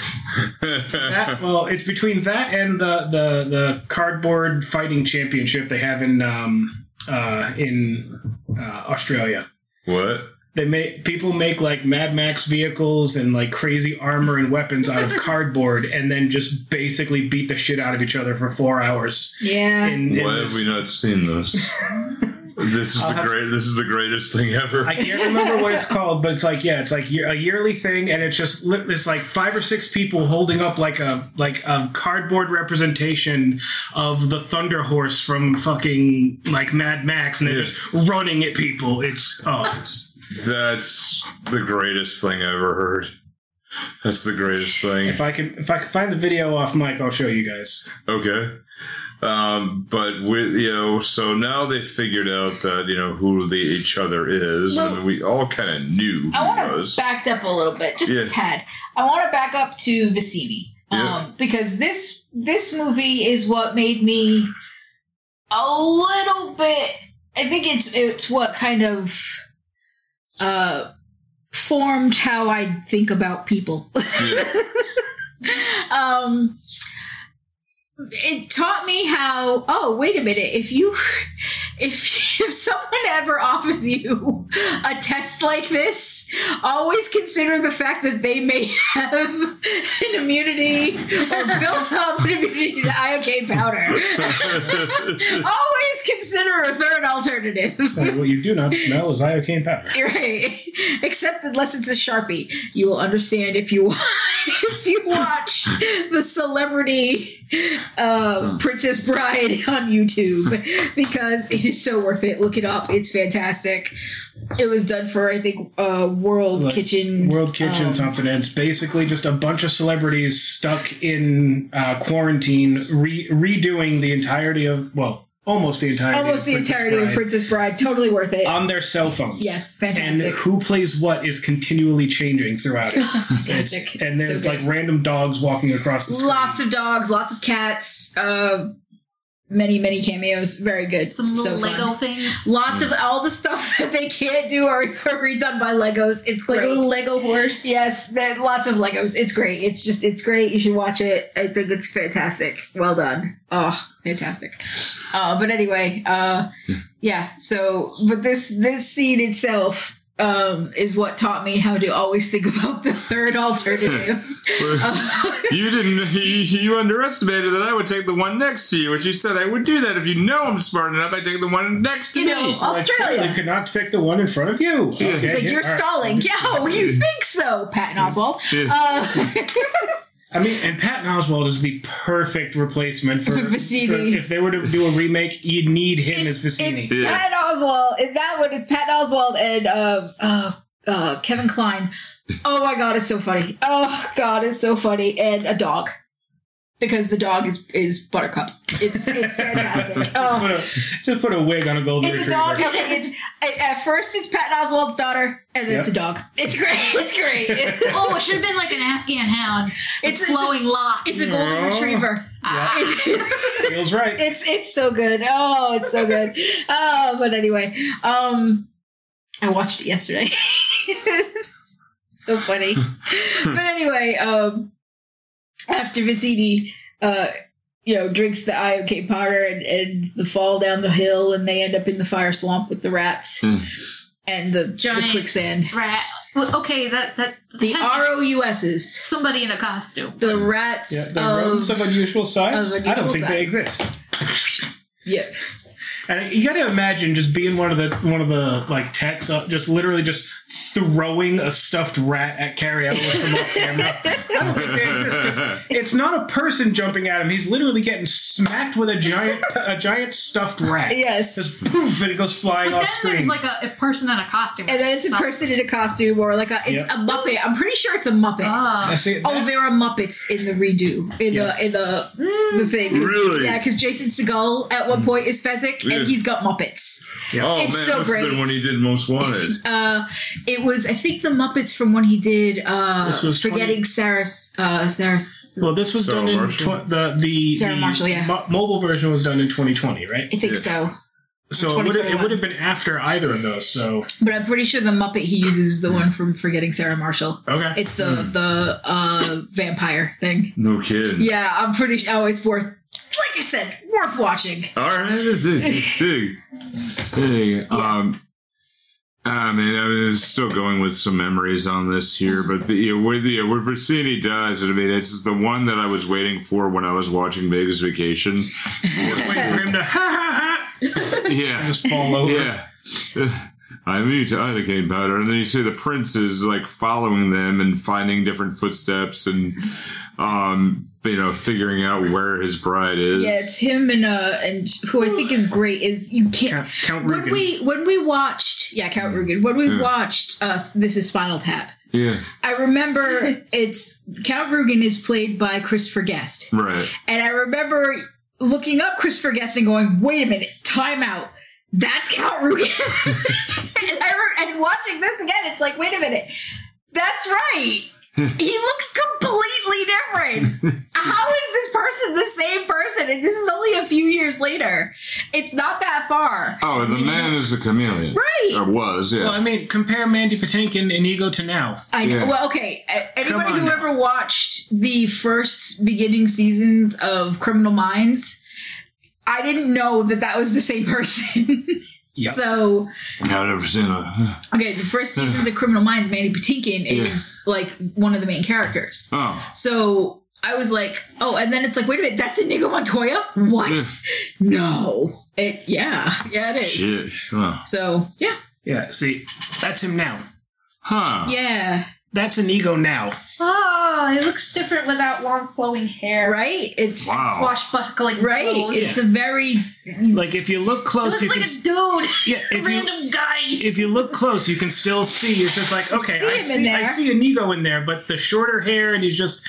That, well, it's between that and the the the cardboard fighting championship they have in um uh in uh, Australia. what? They make people make like Mad Max vehicles and like crazy armor and weapons out of cardboard, and then just basically beat the shit out of each other for four hours. Yeah. In, in Why this- have we not seen this? this is I'll the have- great. This is the greatest thing ever. I can't remember what it's called, but it's like yeah, it's like a yearly thing, and it's just it's like five or six people holding up like a like a cardboard representation of the Thunder Horse from fucking like Mad Max, and they're Yeah. just running at people. It's oh, it's That's the greatest thing I ever heard. That's the greatest thing. if I can if I can find the video off mic, I'll show you guys. Okay. Um, but with you know, so now they figured out that you know who the each other is, Well- and we all kind of knew who I want to back up a little bit, just Yeah. a tad. I want to back up to Vizzini, um, Yeah. because this this movie is what made me a little bit. I think it's it's what kind of uh, formed how I think about people. Yeah. um, it taught me how. Oh, wait a minute! If you, if if someone ever offers you a test like this, always consider the fact that they may have an immunity or built up an immunity to iocane powder. always consider a third alternative. What you do not smell is iocane powder. Right. Except unless it's a sharpie, you will understand if you if you watch the celebrity uh, Princess Bride on YouTube because it is so worth it. Look it up; it's fantastic. It was done for I think uh, World Kitchen. World Kitchen um, something. And it's basically just a bunch of celebrities stuck in uh, quarantine, re- redoing the entirety of well, almost the entirety, Almost the Princess entirety of Princess Bride. Totally worth it. on their cell phones. yes, fantastic. and who plays what is continually changing throughout it. That's fantastic. and It's so there's good. like random dogs walking across the screen. lots of dogs, lots of cats. Uh, many many cameos. Very good. Some So little fun. Lego things. Lots of all the stuff that they can't do are, are redone by Legos. It's Like a great. little Lego horse. yes, that lots of Legos. It's great. It's just it's great. You should watch it. I think it's fantastic. Well done. Oh, fantastic. Uh, but anyway, uh, yeah. So, but this this scene itself um, is what taught me how to always think about the third alternative. You didn't. You, you underestimated that I would take the one next to you, which you said I would do that if you know I'm smart enough. I take the one next to You me. know, Australia. clearly could not pick the one in front of you. Yeah. Okay, He's like, yeah, you're all right. stalling. Yeah, you think so, Patton Oswalt. Yeah. Uh, I mean, and Patton Oswalt is the perfect replacement for, For Vizzini. for- if they were to do a remake, you'd need him it's, as Vizzini. it's Yeah. Patton Oswalt. And that one is Patton Oswalt and uh, uh, uh, Kevin Kline. Oh my god, it's so funny. Oh god, it's so funny. And a dog. Because the dog is is Buttercup. It's it's fantastic. just, Oh. put a, just put a wig on a golden It's a dog. Okay, it's at- at first it's Patton Oswalt's daughter, and then it's a dog. It's great. It's great. It's, Oh, it should have been like an Afghan hound. it's, It's it's, a, flowing locks. it's a golden Oh. retriever. It's- Feels right. it's it's so good. Oh, it's so good. Oh, but anyway, um, I watched it yesterday. so funny. but anyway, um, after Vizzini, uh, you know, drinks the iocane powder and, and the fall down the hill, and they end up in the fire swamp with the rats Hmm. and the, the quicksand. rat. Well, okay, that that The that is ROUSs, Somebody in a costume. the rats Yeah, the of, rodents of unusual size. of I don't unusual think they exist. Yep. And you got to imagine just being one of the one of the like techs, uh, just literally just throwing a stuffed rat at Cary Elwes from off camera. I don't think they exist 'cause it's not a person jumping at him. He's literally getting smacked with a giant a giant stuffed rat. Yes. Just poof, and it goes flying But off then screen. there's like a, a person in a costume. And then it's a person in a costume or like a it's Yep. a Muppet. I'm pretty sure it's a Muppet. I Ah. see. Oh, there are Muppets in the redo in Yeah. the in the the thing. 'Cause- Really? Yeah, because Jason Segel at one point is Fezzik, Yeah. and he's got Muppets. Oh It's man, so must have great. been when he did Most Wanted. Uh, it was I think the Muppets from when he did uh, This was 20 forgetting Sarah uh, Sarah. well, this was Sarah done in tw- the the Sarah the Marshall, yeah. mo- mobile version was done in 2020, right? I think Yeah. so, So it would, it would have been after either of those. So but I'm pretty sure the Muppet he uses is the one from Forgetting Sarah Marshall. okay, It's the the uh, vampire thing. No kidding. Yeah, I'm pretty. sure. Oh, it's worth. Like I said, worth watching. All right, dig, dig, dig. Um, Ah, I mean, I mean, it's still going with some memories on this here, but the you know, with the with Vizzini does, I mean, it's the one that I was waiting for when I was watching Vegas Vacation. just waiting for him to ha ha ha Yeah, just fall over. yeah. I mean, to iocane powder, and then you see the prince is like following them and finding different footsteps and, um, you know, figuring out where his bride is. Yeah, it's him and uh and who I think is great is you can't. Count, Count When we when we watched yeah Count Rugen when we Yeah. watched uh this is Spinal Tap yeah, I remember it's Count Rugen is played by Christopher Guest right. and I remember looking up Christopher Guest and going wait a minute time out that's Count Rugen and I re- and watching this again it's like wait a minute that's right he looks completely different how is this person the same person and this is only a few years later it's not that far Oh, the man is a chameleon. Right. Or was, yeah. well, I mean, compare Mandy Patinkin and Inigo to now. I know. Yeah. Well, okay. Anybody who now. ever watched the first beginning seasons of Criminal Minds, I didn't know that that was the same person. Yep. So, I've never seen a. okay, the first seasons of Criminal Minds, Mandy Patinkin is like one of the main characters. Oh. So I was like, oh, and then it's like, wait a minute, that's Inigo Montoya? What? Yeah. No. It, yeah, yeah, it is. Shit. Oh. So, yeah, Yeah, see, that's him now. Huh. yeah, That's Inigo now. Oh, it looks different without long flowing hair. right? It's, Wow. Swashbuckling right? clothes. It's a very, Like if you look It close, looks you like can a dude. yeah. A If you random guy. if you look close, you can still see. It's just like okay, see I in see I there. see Inigo in there, but the shorter hair and he's just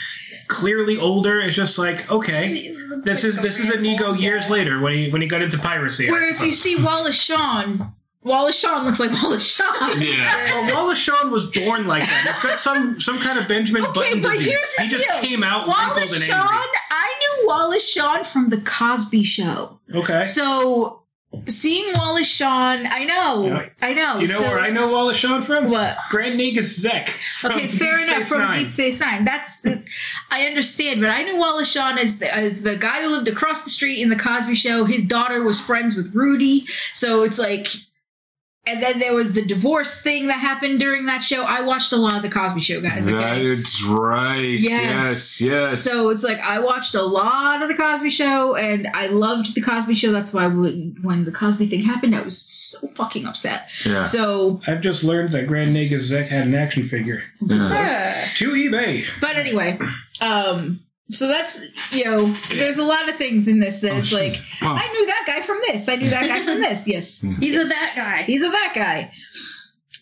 clearly older. It's just like okay, this like is this is Inigo years guy. later when he when he got into piracy. I Where if you suppose. see Wallace Shawn, Wallace Shawn looks like Wallace Shawn. Yeah. Well, Wallace Shawn was born like that. He's got some some kind of Benjamin Okay, Button but disease. here's the He just came out Wallace wrinkled and Shawn, angry. I knew Wallace Shawn from the Cosby Show. Okay. So seeing Wallace Shawn, I know, Yeah. I know. Do you know so, where I know Wallace Shawn from? What? Grand Negus Zek. from Okay, Deep fair enough. Space From Nine. Deep Space Nine, that's, that's I understand, but I knew Wallace Shawn as the, as the guy who lived across the street in the Cosby Show. His daughter was friends with Rudy, so it's like. And then there was the divorce thing that happened during that show. I watched a lot of the Cosby Show, guys. Okay, That's right. Yes. Yes. Yes. So it's like I watched a lot of the Cosby Show, and I loved the Cosby Show. That's why when, when the Cosby thing happened, I was so fucking upset. yeah. So, I've just learned that Grand Negus Zek had an action figure. yeah. To eBay. but anyway, um, so that's you know, there's a lot of things in this that Oh, it's shit. like Wow. I knew that guy from this, I knew that guy from this. Yes, He's a that guy. he's a that guy,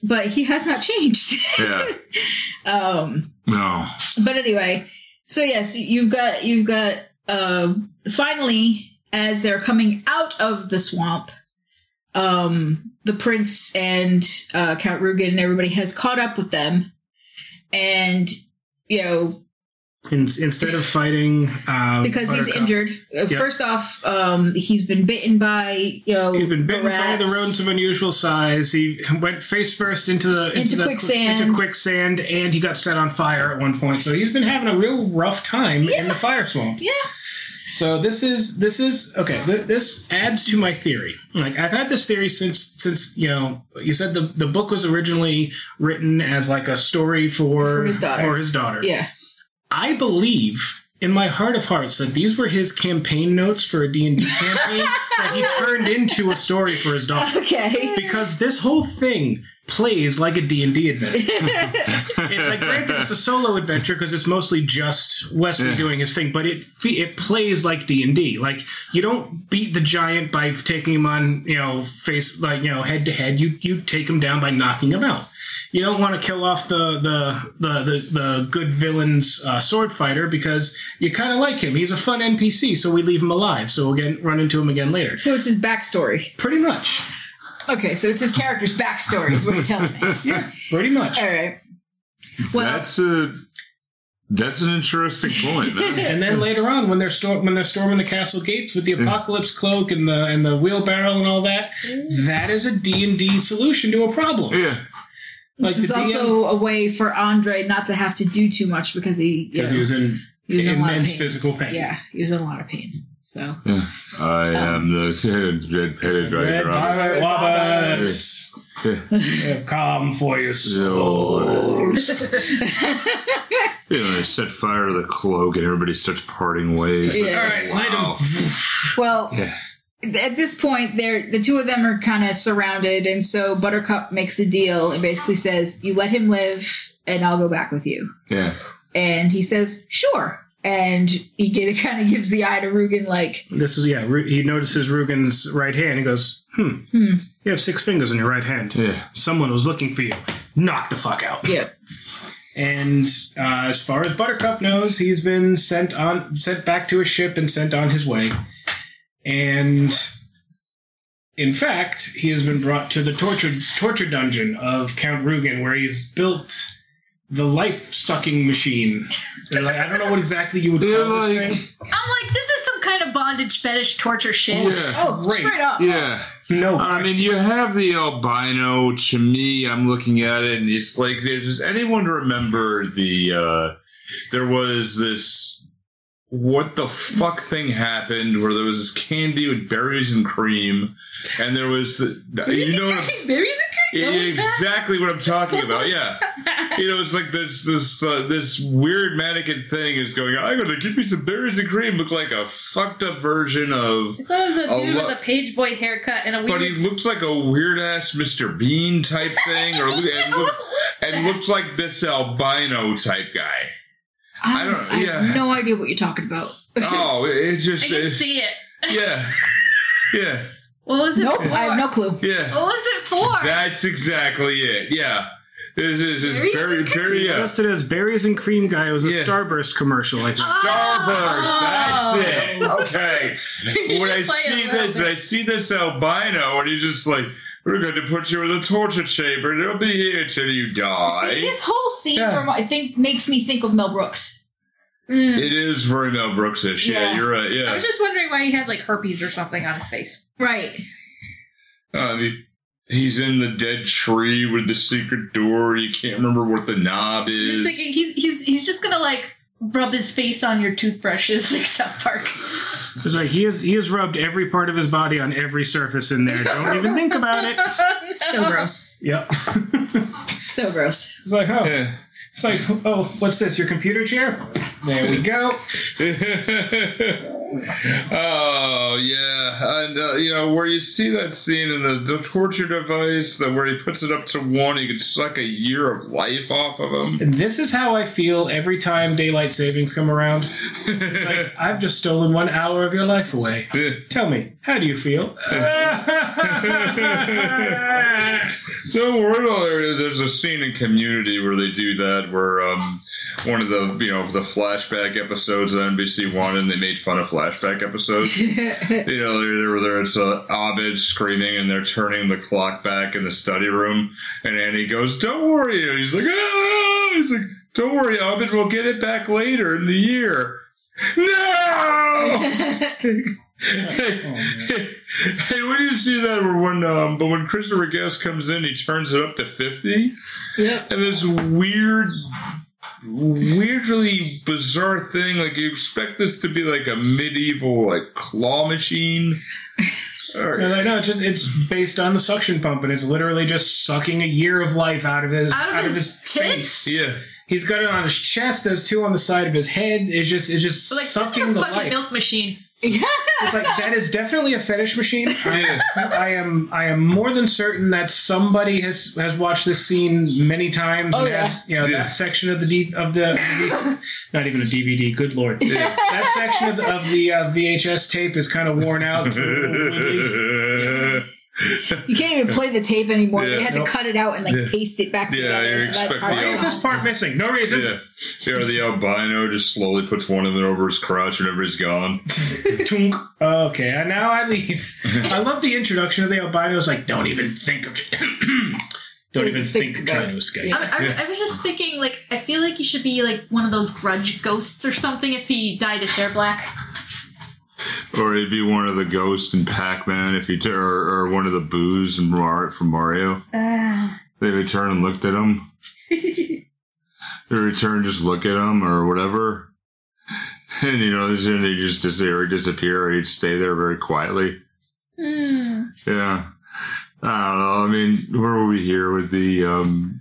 but he has not changed. Yeah. um, No. but anyway, so yes, you've got you've got uh finally as they're coming out of the swamp, um the prince and uh Count Rugen and everybody has caught up with them. And you know, In, instead of fighting, uh, because he's Buttercup, injured. Uh, First off, um he's been bitten by, you know, He's been bitten the by the rodents of unusual size. He went face first into the into, Into the quicksand. into quicksand, and he got set on fire at one point. So he's been having a real rough time in the fire swamp. Yeah. So this is this is okay. Th- this adds to my theory. Like I've had this theory since since you know you said the the book was originally written as like a story for For his daughter. For his daughter. Yeah. I believe, in my heart of hearts that these were his campaign notes for a D&D campaign that he turned into a story for his daughter. Okay. Because this whole thing plays like a D&D adventure. it's like granted it's a solo adventure because it's mostly just Wesley Yeah. doing his thing, but it it plays like D&D. Like you don't beat the giant by taking him on, you know, face like, you know, head to head. You you take him down by knocking him out. You don't want to kill off the the the the, the good villain's uh, sword fighter because you kind of like him. He's a fun NPC, so we leave him alive. So we'll get run into him again later. So it's his backstory. Pretty much. Okay, so it's his character's backstory, is what you're telling me. Yeah, pretty much. All right. Well, that's a that's an interesting point. And then later on, when they're stor- when they're storming the castle gates with the apocalypse cloak and the and the wheelbarrow and all that, that is a D and D solution to a problem. yeah, Like this is the DM also a way for Andre not to have to do too much because he, because he was in he was in a lot of immense pain. physical pain. Yeah, he was in a lot of pain. So I um, am the red-headed Red dragon. pirate Roberts Yeah. have come for your So, souls. you know, they set fire to the cloak and everybody starts parting ways. Yeah. It's All like, right, light wow. well, Yeah. At this point, they're the two of them are kind of surrounded, and so Buttercup makes a deal and basically says, "You let him live, and I'll go back with you." Yeah. And he says, "Sure." And he kind of gives the eye to Rugen, like, This is yeah. He notices Rugen's right hand. He goes, "Hmm, Hmm. you have six fingers on your right hand. Yeah. Someone was looking for you. Knock the fuck out." "Yep." And uh, as far as Buttercup knows, he's been sent on, sent back to a ship and sent on his way. And in fact, he has been brought to the torture torture dungeon of Count Rugen, where he's built the life sucking machine. And, like, I don't know what exactly you would Yeah, call this like- thing. I'm like, this is some kind of bondage fetish torture shit. Yeah. Oh, Great. straight up. Yeah. No, I mean, you have the albino. To me, I'm looking at it, and it's like, does anyone remember the? uh There was this. What the fuck thing happened where there was this candy with berries and cream, and there was the, you know what I'm- Berries and cream. Yeah, exactly what I'm talking about. Yeah, you know, it's like this this uh, this weird mannequin thing is going. I'm gonna give me some berries and cream. Look like a fucked up version of That was a A dude lo- with a page boy haircut and a but he looks like a weird ass Mr. Bean type thing, or and, look, and looks like this albino type guy. I ah, don't- I yeah. have no idea what you're talking about. Oh, it, it I just can it- see it. yeah, yeah, What was it nope, for? I have no clue. yeah. What was it for? That's exactly it. Yeah, this is just Berries very, and very yeah. listed as berries and cream guy. It was a Yeah. Starburst commercial. I think. Starburst. That's oh. it. Okay. When I see it a little this, bit. I see this albino, and he's just like, "We're going to put you in the torture chamber. and It'll be here till you die." See, this whole scene, Yeah. remi- I think, makes me think of Mel Brooks. Mm. It is very Mel Brooksish. Yeah, Yeah. you're right. Yeah, I was just wondering why he had like herpes or something on his face. Right. I mean, he's in the dead tree with the secret door. You can't remember what the knob is. Just thinking he's he's he's just gonna like rub his face on your toothbrushes like South Park. It's like he has he has rubbed every part of his body on every surface in there. Don't even think about it. So gross. Yep. So gross. It's like oh, Yeah. It's like oh, what's this? Your computer chair? There we go. oh yeah, and uh, you know where you see that scene in the, the torture device, that where he puts it up to one, he could suck a year of life off of him. This is how I feel every time daylight savings come around. It's like I've just stolen one hour of your life away. Tell me, how do you feel? so we're all there. There's a scene in Community where they do that, where um, one of the you know the flashback episodes of NBC One, and they made fun of flashback episodes. you know, there, there it's uh, Abed screaming, and they're turning the clock back in the study room, and Annie goes, "Don't worry." And he's like, "Ah!" He's like, "Don't worry, Abed. We'll get it back later in the year." No. hey, hey, when you see that, when um, but when Christopher Guest comes in, he turns it up to fifty, Yeah. and this weird, weirdly bizarre thing. Like you expect this to be like a medieval like claw machine, No, no, no, it's just it's based on the suction pump, and it's literally just sucking a year of life out of his Out of his face. tits? Yeah. He's got it on his chest. There's two on the side of his head. It's just it's just But like, this sucking is a the fucking life. milk machine. It's like that is definitely a fetish machine. Yeah. I am I am more than certain that somebody has has watched this scene many times. Oh, and yeah. has, you know Yeah. that section of the D, of the, the not even a DVD. Good lord, Yeah. that section of the, of the uh, VHS tape is kind of worn out. It's a little wibbly. You can't even play the tape anymore. Yeah. they had to cut it out and like Yeah. paste it back Yeah, together. you so that expect part Why is this part missing? No reason. Yeah. Yeah, the albino just slowly puts one of them over his crotch whenever he's gone. Tunk. Okay, and now I leave. I love the introduction of the albino. albinos. Like, don't even think of. don't even think, of trying to escape. Yeah. I, I, I was just thinking, like, I feel like he should be like one of those grudge ghosts or something if he dyed his hair black. Or he'd be one of the ghosts in Pac Man if he t- or, or one of the boos in Mar- from Mario. Uh, They would turn and looked at him. They would turn just look at him or whatever. And you know, then they just disappear, disappear, or he'd stay there very quietly. hmm. Yeah. I don't know. I mean, where were we here with the um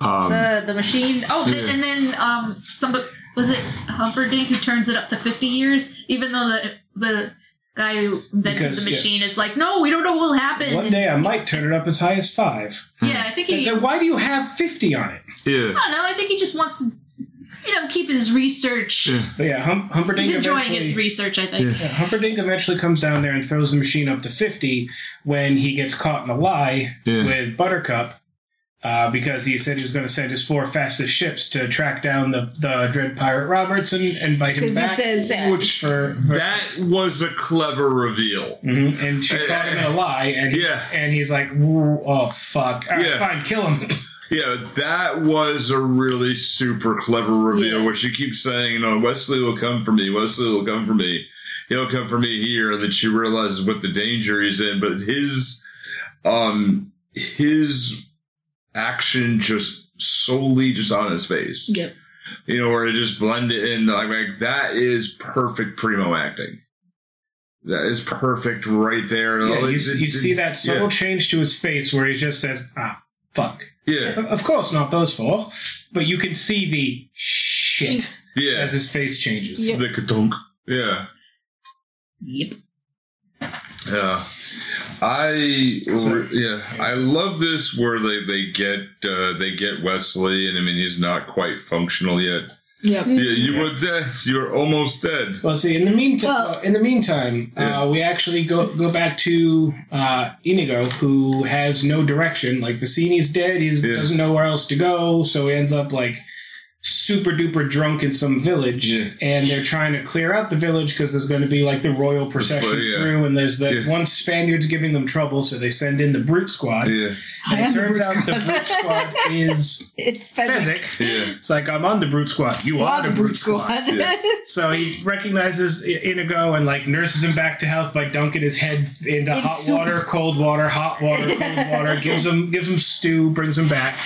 um the the machine. Oh, Yeah. and then um, somebody was it Humperdinck who turns it up to fifty years, even though the the guy who invented Because, the yeah. machine is like, no, we don't know what will happen. One day I might turn it up as high as five. Yeah, I think he. Then why do you have fifty on it? yeah. I don't know. I think he just wants to, you know, keep his research. Yeah. But yeah, hum- Humperdinck He's enjoying his research. I think. Yeah. Yeah, Humperdinck eventually comes down there and throws the machine up to 50 when he gets caught in a lie Yeah. with Buttercup uh, because he said he was going to send his four fastest ships to track down the, the Dread Pirate Roberts and invite him Because he back. says uh, Which for, for that was a clever reveal. Mhm, And she caught him in a lie, and he, Yeah. and he's like, "Oh fuck! All right, Yeah. fine, kill him." Yeah, that was a really super clever reveal Yeah. where she keeps saying, you know, Wesley will come for me, Wesley will come for me. He'll come for me here, and then she realizes what the danger he's in, but his um his action just solely just on his face. Yep. You know, where it just blended in like, like that is perfect primo acting. That is perfect right there. Yeah, Oh, you, it- you it- see that subtle yeah. change to his face where he just says, "Ah, fuck." Yeah, Of course, not those four, but you can see the shit yeah. as his face changes. Yep. The katunk. Yeah. Yep. Yeah, I So- yeah I love this where they they get uh, they get Wesley and I mean he's not quite functional yet. Yep. Yeah, you were dead. You're almost dead. Well, see, in the meantime, Well- in the meantime, Yeah. uh, we actually go go back to uh, Inigo, who has no direction. Like Vizzini's dead; he Yeah. doesn't know where else to go, so he ends up like super duper drunk in some village, Yeah. and they're trying to clear out the village because there's going to be like the royal procession yeah. through, and there's the Yeah. one Spaniard's giving them trouble, so they send in the brute squad. Yeah, And am it the turns brute out the squad. brute squad is It's Fezzik. Fezzik. yeah, It's like I'm on the brute squad. You Wow, are the brute squad. Yeah. so he recognizes Inigo and like nurses him back to health by dunking his head into It's hot super- water, cold water, hot water, cold water. Gives him gives him stew, brings him back.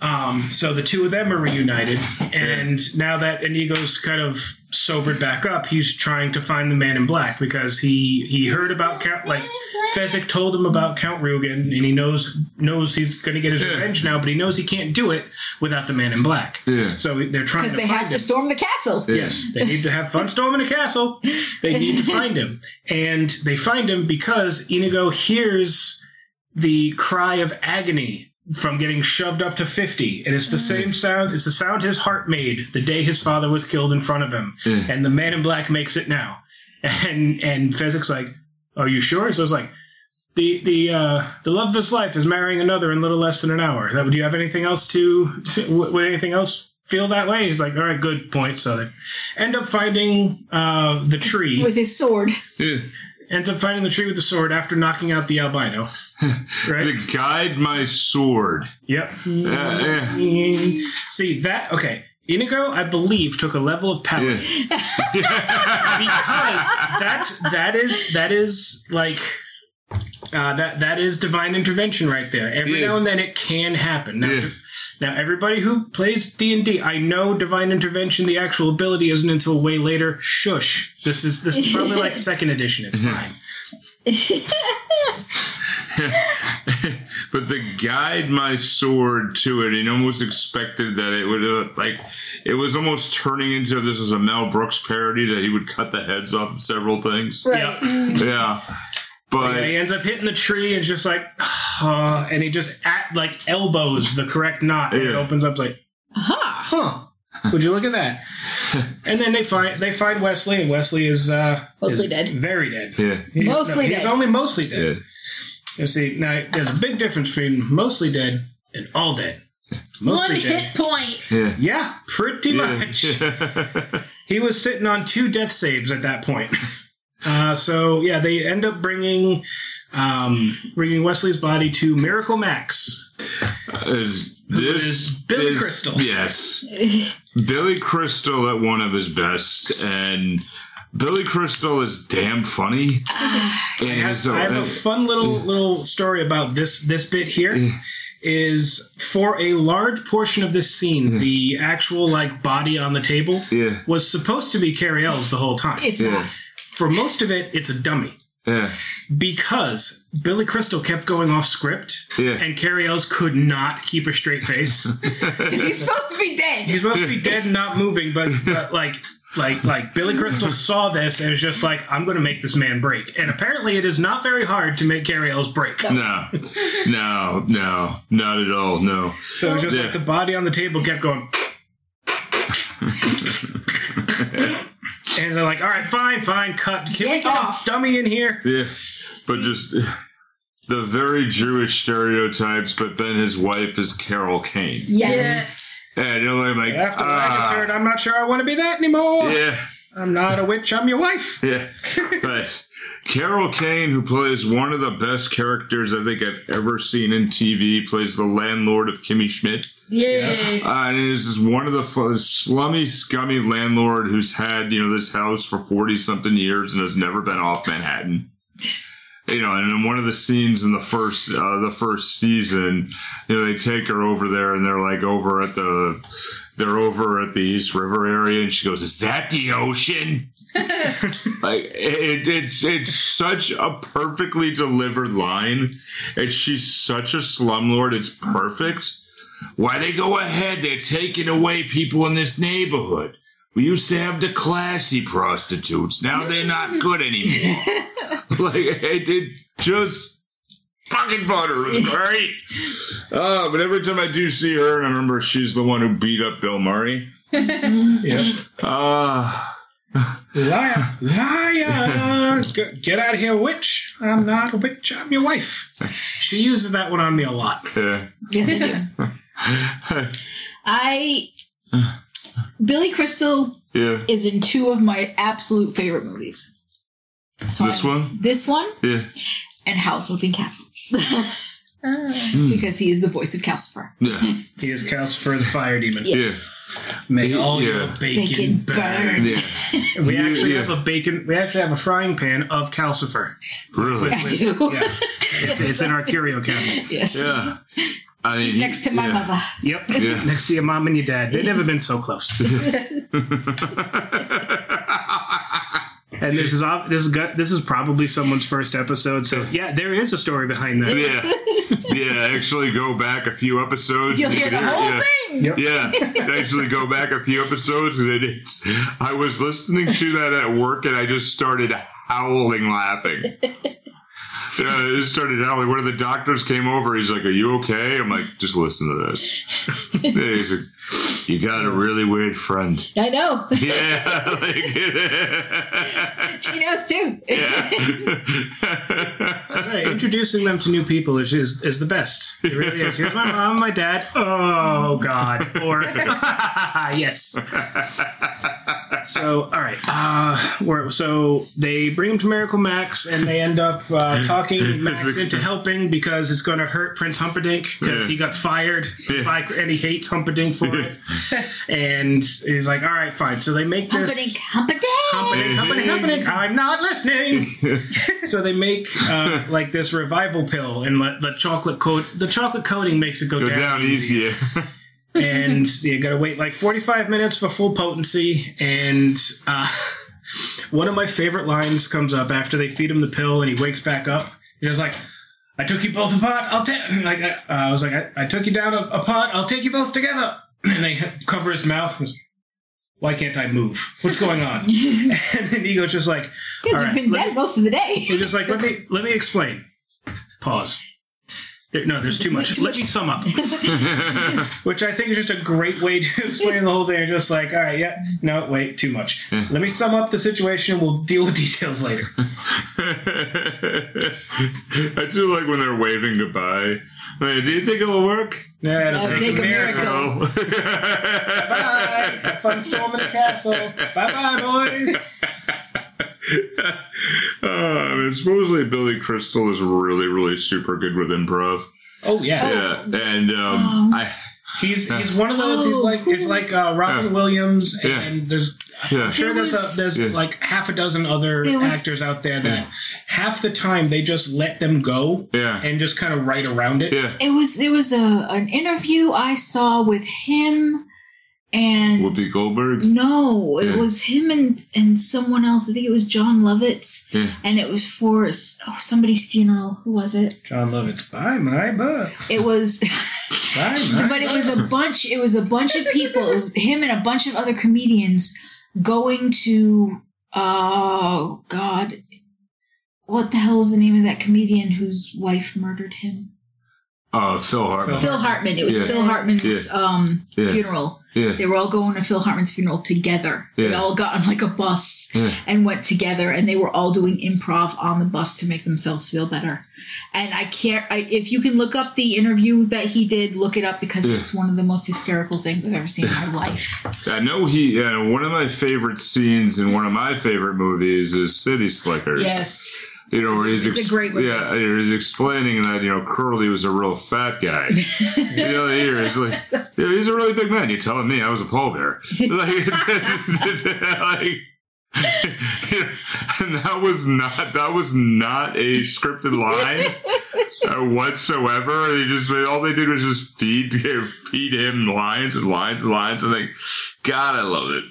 Um, so the two of them are reunited, and now that Inigo's kind of sobered back up, he's trying to find the Man in Black because he he heard about Count like Fezzik told him about Count Rugen, and he knows knows he's going to get his Yeah. revenge now, but he knows he can't do it without the Man in Black. yeah. So they're trying to Because they find have him. to storm the castle. Yes, they need to have fun storming a castle. They need to find him. And they find him because Inigo hears the cry of agony from getting shoved up to 50. And it's the same sound, it's the sound his heart made the day his father was killed in front of him. Yeah. And the man in black makes it now. And and Fezzik's like, Are you sure? So it's like the the uh, the love of his life is marrying another in little less than an hour. That, do you have anything else to, to would would anything else feel that way? He's like, all right, good point. So they end up finding uh, the tree. With his sword. yeah. Ends up finding the tree with the sword after knocking out the albino. Right? The guide my sword. yep. Yeah, See that? Okay. Inigo, I believe, took a level of power yeah. because that's that is that is like uh, that that is divine intervention right there. Every Yeah. now and then it can happen. Now, Yeah. Now everybody who plays D and I know divine intervention. The actual ability isn't until way later. Shush. This is this is probably like second edition. It's fine. but the guide my sword to it, and almost expected that it would uh, like it was almost turning into this was a Mel Brooks parody that he would cut the heads off of several things. Right. Yeah, but Yeah, he ends up hitting the tree and just like, uh, and he just at like elbows the correct knot, and it opens up like, Aha. huh? Would you look at that? and then they find they find Wesley, and Wesley is uh, Mostly is dead. very dead. yeah, He- Mostly no, He's dead. only mostly dead. yeah. You see, now there's a big difference between mostly dead and all dead. One dead. hit point. Yeah. Yeah, pretty much. He was sitting on two death saves at that point. Uh, so yeah, they end up bringing um, bringing Wesley's body to Miracle Max. Is this is Billy is- Crystal. Yes, Billy Crystal at one of his best, and Billy Crystal is damn funny. I have, his- I have a fun little little story about this this bit here. Is for a large portion of this scene, the actual like body on the table yeah, was supposed to be Cary Elwes the whole time. It's yeah, not. For most of it, it's a dummy yeah, because Billy Crystal kept going off script, Yeah. and Cary Elwes could not keep a straight face. Because he's supposed to be dead. He's supposed to be dead and not moving, but, but like like like Billy Crystal saw this and was just like, I'm going to make this man break. And apparently, it is not very hard to make Cary Elwes break. no, no, no, not at all. No, So it was just Yeah. like the body on the table kept going. and they're like, all right, fine, fine, cut. Can we Get get off. a dummy in here? yeah, but just the very Jewish stereotypes. But then his wife is Carol Kane, Yes. and you're like, After what I just heard, I'm not sure I want to be that anymore. yeah. I'm not a witch, I'm your wife. Yeah. But Carol Kane, who plays one of the best characters I think I've ever seen in TV, plays the landlord of Kimmy Schmidt. Yeah. Uh, and is just one of the slummy, scummy landlord who's had, you know, this house for 40 something years and has never been off Manhattan. You know, and in one of the scenes in the first uh, the first season, you know, they take her over there and they're like over at the they're over at the East River area, and she goes, "Is that the ocean?" like it, it's it's such a perfectly delivered line, and she's such a slumlord. It's perfect. Why they go ahead? They're taking away people in this neighborhood. We used to have the classy prostitutes. Now they're not good anymore. like it, it just fucking butter It was great. Uh, but every time I do see her, and I remember she's the one who beat up Bill Murray. Yep. Ah. Liar, liar! Get, get out of here, witch! I'm not a witch. I'm your wife. She uses that one on me a lot. yeah. Yes, I do. I. Billy Crystal yeah. is in two of my absolute favorite movies. So This I- one? This one Yeah. and Howl's Moving Castle. Uh, because he is the voice of Calcifer. Yeah. He is Calcifer the fire demon. Yeah. May all Yeah. your bacon, Bacon burn. burn. Yeah. We You- actually yeah. have a bacon. We actually have a frying pan of Calcifer. Really? I do. Yeah, it's, it's in our curio cabinet. Yes. Yeah. I mean, He's he- next to my yeah. mother. Yep, Yeah. next to your mom and your dad. They've never been so close. And this is this is gut- this is probably someone's first episode. So yeah, there is a story behind that. yeah. Yeah. Actually, go back a few episodes. You'll hear the can whole yeah. thing. Yep. Yeah, actually go back a few episodes and it, I was listening to that at work and I just started howling laughing. Yeah, I just started howling. One of the doctors came over. He's like, "Are you okay?" I'm like, "Just listen to this." He's like, "You got a really weird friend." I know. Yeah, like, she knows too. yeah. Right, introducing them to new people is, is is the best. It really is. Here's my mom, my dad. Oh God. Or yes. So all right, uh, we're, so they bring him to Miracle Max, and they end up uh, talking Max into helping because it's going to hurt Prince Humperdinck because Yeah. he got fired Yeah. by, and he hates Humperdinck for it. And he's like, all right, fine. So they make this. Humperdinck, Humperdinck. Humperdinck, Humperdinck, Humperdinck. I'm not listening. so they make uh, like this revival pill, and the, the chocolate coat, the chocolate coating makes it go, Go down, down easier. easier. And you got to wait like 45 minutes for full potency. And uh, one of my favorite lines comes up after they feed him the pill and he wakes back up. He's just like, "I took you both apart. I'll take." Like I, uh, I was like, I, "I took you down a, apart. I'll take you both together." And they cover his mouth. Goes, Why can't I move? What's going on? and then Inigo's just like, Because you've been dead me- most of the day. He's just like, let me let me explain. Pause. There, no, there's too much. Too Let much. me sum up. Which I think is just a great way to explain the whole thing. Just like, all right, yeah, no, wait, too much. Let me sum up the situation. We'll deal with details later. I do like when they're waving goodbye. Like, do you think it'll work? Yeah, it'll Yeah, take make a a miracle. miracle. Bye. Have fun storming the castle. Bye, bye, boys. uh, and supposedly Billy Crystal is really, really super good with improv. Oh yeah. Yeah, and um, Um, I He's he's one of those. He's Oh, like it's like uh, Robin Yeah. Williams, Yeah. and there's yeah I'm sure There there's was- a, there's Yeah. like half a dozen other was- actors out there that Yeah. half the time they just let them go yeah and just kind of write around it. yeah. It was there was a an interview I saw with him and Whoopi Goldberg. no, it Yeah. was him and and someone else. I think it was Jon Lovitz, Yeah. and it was for oh, somebody's funeral. Who was it? Jon Lovitz, buy my book. It was, Buy my but it was a bunch. It was a bunch of people. It was him and a bunch of other comedians going to. Oh God, what the hell is the name of that comedian whose wife murdered him? Uh, Phil Hartman. Phil Hartman. It was Yeah. Phil Hartman's Yeah. um, Yeah. funeral. Yeah, They were all going to Phil Hartman's funeral together. They all got on like a bus yeah. and went together, and they were all doing improv on the bus to make themselves feel better. And I can't. I, if you can look up the interview that he did, look it up because Yeah. it's one of the most hysterical things I've ever seen in my life. I know he. Uh, one of my favorite scenes in one of my favorite movies is City Slickers. Yes. You know, where he's ex- yeah, he's explaining that you know Curly was a real fat guy. you know, here he's like, yeah, he's a really big man. You're telling me I was a pallbearer? like, like and that was not that was not a scripted line uh, whatsoever. They just all they did was just feed feed him lines and lines and lines, and like, God, I love it.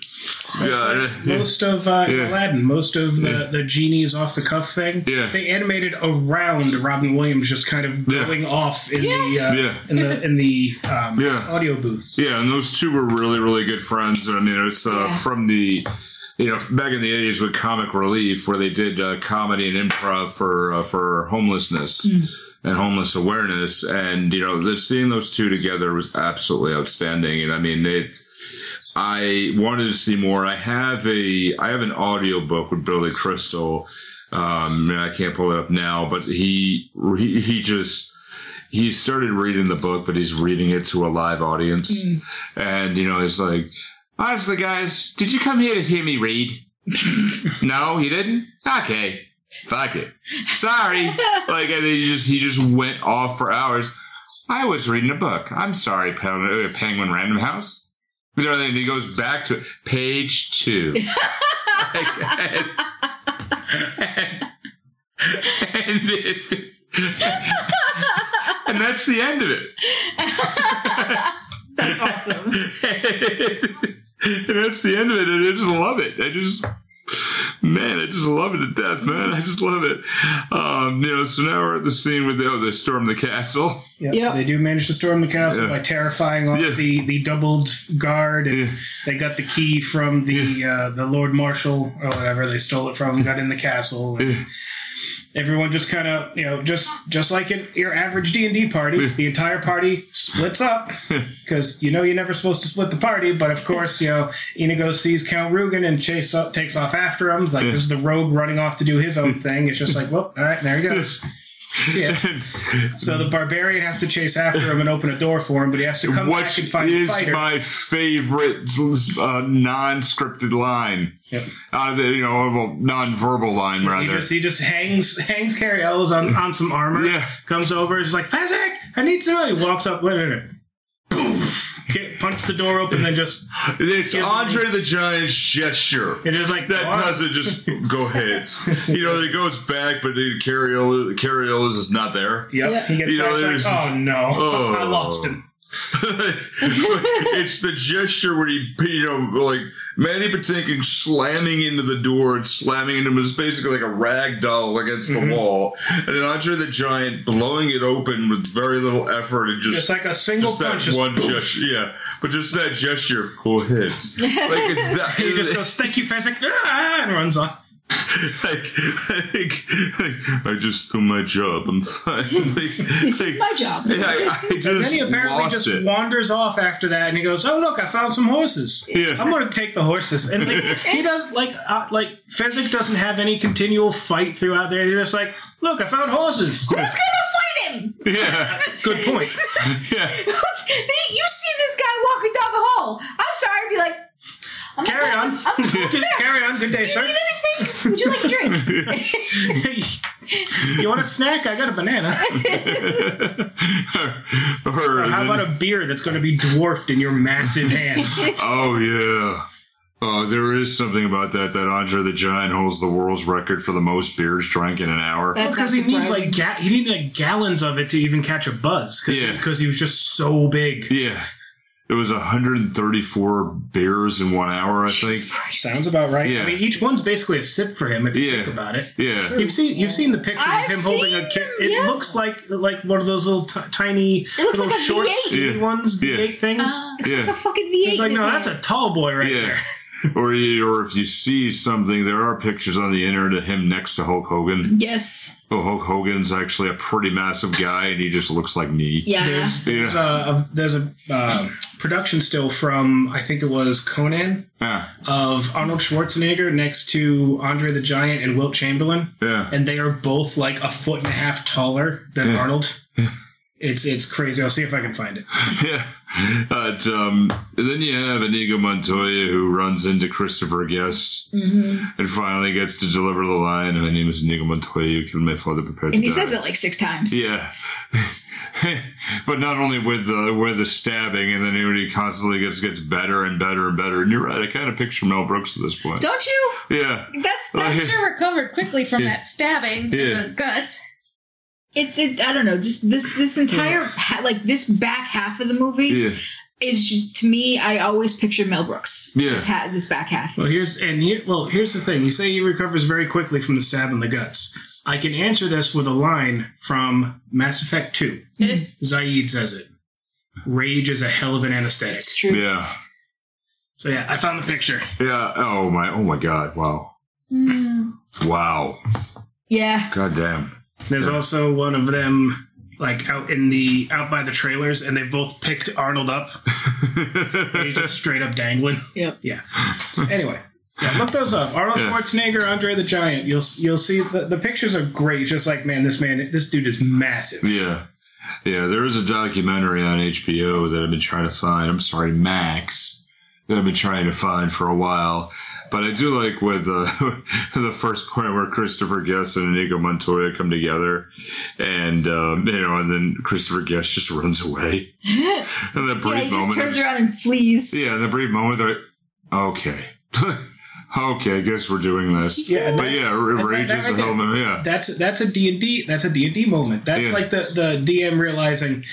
God, Most of uh, Yeah. Aladdin, most of the, Yeah. the genies off the cuff thing, Yeah. they animated around Robin Williams just kind of Yeah. going off in the uh, Yeah. in the in the um, Yeah. audio booth. Yeah, and those two were really, really good friends. I mean, it's uh, Yeah. from the, you know, back in the '80s with Comic Relief, where they did uh, comedy and improv for uh, for homelessness and homeless awareness, and you know, the, seeing those two together was absolutely outstanding. And I mean, it. I wanted to see more. I have a I have an audio book with Billy Crystal. Um, and I can't pull it up now, but he he, he just he started reading the book, but he's reading it to a live audience. Mm. And, you know, it's like, honestly, guys, did you come here to hear me read? no, you didn't? Okay. Fuck it. Sorry. like, and he just, he just went off for hours. I was reading a book. I'm sorry, uh, Penguin Random House. You know, then he goes back to page two. And, and, and it- and that's the end of it. That's awesome. and that's the end of it. And I just love it. I just, man, I just love it to death, man. I just love it. Um, you know, so now we're at the scene with the, oh, they storm the castle. Yeah, Yep. They do manage to storm the castle Yeah. by terrifying off Yeah. the, the doubled guard, and Yeah. they got the key from the uh, the Lord Marshal or whatever. They stole it from, got in the castle. and Yeah. Everyone just kind of, you know, just just like in your average D and D party, the entire party splits up because you know you're never supposed to split the party. But of course, you know, Inigo sees Count Rugen and Chase up, takes off after him. It's like is the rogue running off to do his own thing. It's just like, well, all right, there he goes. Yeah. So the barbarian has to chase after him and open a door for him, but he has to come Which back and find the is fighter. my favorite uh, non-scripted line. Yep. Uh, you know, well, non-verbal line He rather. just he just hangs hangs Cary Elwes on, on some armor. Yeah. Comes over, he's like, Fezzik, I need some. He walks up, wait a minute. Punch the door open, then just it's Andre the Giant's gesture. it is like That doesn't just go ahead. you know, it goes back, but Cary Elwes, is not there. Yep. Yeah. He gets You back, there's- like, oh no, Oh. I lost him. it's the gesture where he, you know, like Mandy Patinkin slamming into the door and slamming into him is basically like a rag doll against the Mhm. wall, and then Andre the Giant blowing it open with very little effort and just. Just like a single just that punch. just one poof. gesture, yeah, but just that gesture. of, Go ahead. Like that, He just goes, "Thank you, Fezzik," ah, and runs off. Like, I like, I just do my job. I'm fine. Like, This like, is my job. yeah, I, I And just then he apparently lost just it. wanders off after that, and he goes, "Oh look, I found some horses. Yeah. I'm going to take the horses." And like, he does like uh, like Fezzik doesn't have any continual fight throughout there. They're just like, "Look, I found horses." Who's gonna fight him? Yeah, Good point. yeah. You see this guy walking down the hall. I'm sorry, I'd be like, I'm Carry done. on. I'm Good- Carry on. Good day, Do you sir. need anything? Would you like a drink? you want a snack? I got a banana. or, How about a beer that's going to be dwarfed in your massive hands? Oh yeah. Oh, there is something about that that Andre the Giant holds the world's record for the most beers drank in an hour. That's Because not he needs like ga- he needed like gallons of it to even catch a buzz. Cause Yeah. because he was just so big. Yeah. It was 134 beers in one hour, I think. Christ. Sounds about right. Yeah. I mean, each one's basically a sip for him if you Yeah. think about it. Yeah. You've seen you've seen the pictures I've of him holding a seen kid. It yes. looks like like one of those little t- tiny It looks little like a short V8. skinny Yeah. ones, Yeah. V8 things. Uh, Looks like Yeah. a fucking V8. It's like no, that's a tall boy right Yeah. there. Or you, or if you see something, there are pictures on the internet of him next to Hulk Hogan. Yes. Oh, Hulk Hogan's actually a pretty massive guy, and he just looks like me. Yeah. There's there's Yeah. a, a there's a uh, production still from I think it was Conan Ah, of Arnold Schwarzenegger next to Andre the Giant and Wilt Chamberlain, yeah. and they are both like a foot and a half taller than Yeah. Arnold. It's it's crazy. I'll see if I can find it. Yeah. But um, then you have Inigo Montoya who runs into Christopher Guest hmm and finally gets to deliver the line. My name is Inigo Montoya. You killed my father. Prepared And to he die. says it like six times. Yeah. but not only with the with the stabbing, and then he constantly gets gets better and better and better. And you're right. I kind of picture Mel Brooks at this point. Don't you? Yeah. That's that's yeah. sure recovered quickly from Yeah. that stabbing Yeah. in the guts. It's it. I don't know. Just this this entire ha- like this back half of the movie Yeah. is just to me. I always picture Mel Brooks. Yeah. This ha- this back half. Well, here's and here. Well, here's the thing. You say he recovers very quickly from the stab in the guts. I can answer this with a line from Mass Effect Two. Mhm. Zaeed says it. Rage is a hell of an anesthetic. It's true. Yeah. So yeah, I found the picture. Yeah. Oh my. Oh my God. Wow. Mm. Wow. Yeah. God damn. There's also one of them like out in the out by the trailers, and they've both picked Arnold up. and he's just straight up dangling. Yep. Yeah. Anyway. Yeah, look those up. Arnold Yeah. Schwarzenegger, Andre the Giant. You'll you'll see the, the pictures are great. Just like man, this man, this dude is massive. Yeah. Yeah, there is a documentary on HBO that I've been trying to find. I'm sorry, Max, that I've been trying to find for a while. But I do like with the the first point where Christopher Guest and Inigo Montoya come together, and um, you know, and then Christopher Guest just runs away. And that brief yeah, he just moment, turns around and flees. yeah, in the brief moment, they're like, okay, okay, I guess we're doing this. Yeah, But yeah, and that- Rage that is a right hell of there- a yeah. That's that's a D and D. That's a D and D moment. That's Yeah. like the the DM realizing,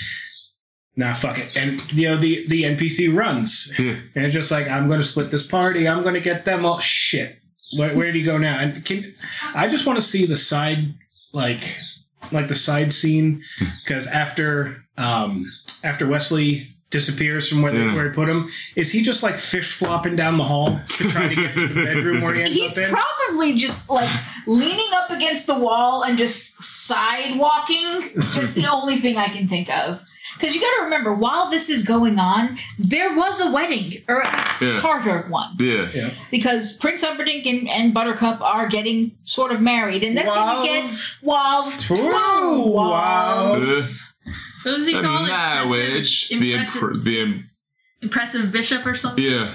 nah, fuck it, and you know the the NPC runs, Yeah. and it's just like I'm going to split this party. I'm going to get them all. Shit, where, where did he go now? And can I just want to see the side like like the side scene hmm. because after um after Wesley disappears from where, they, Yeah. where he put him is he just like fish flopping down the hall to try to get to the bedroom where he ends He's up in probably just like leaning up against the wall and just side walking. That's the only thing I can think of. Because you got to remember, while this is going on, there was a wedding, or at least Yeah. part of one. Yeah. yeah Because Prince Humperdinck and, and Buttercup are getting sort of married, and that's when you get Wav. True. Wow. What was he called? marriage, Impressive, the impressive, impr- the im- impressive bishop or something? yeah.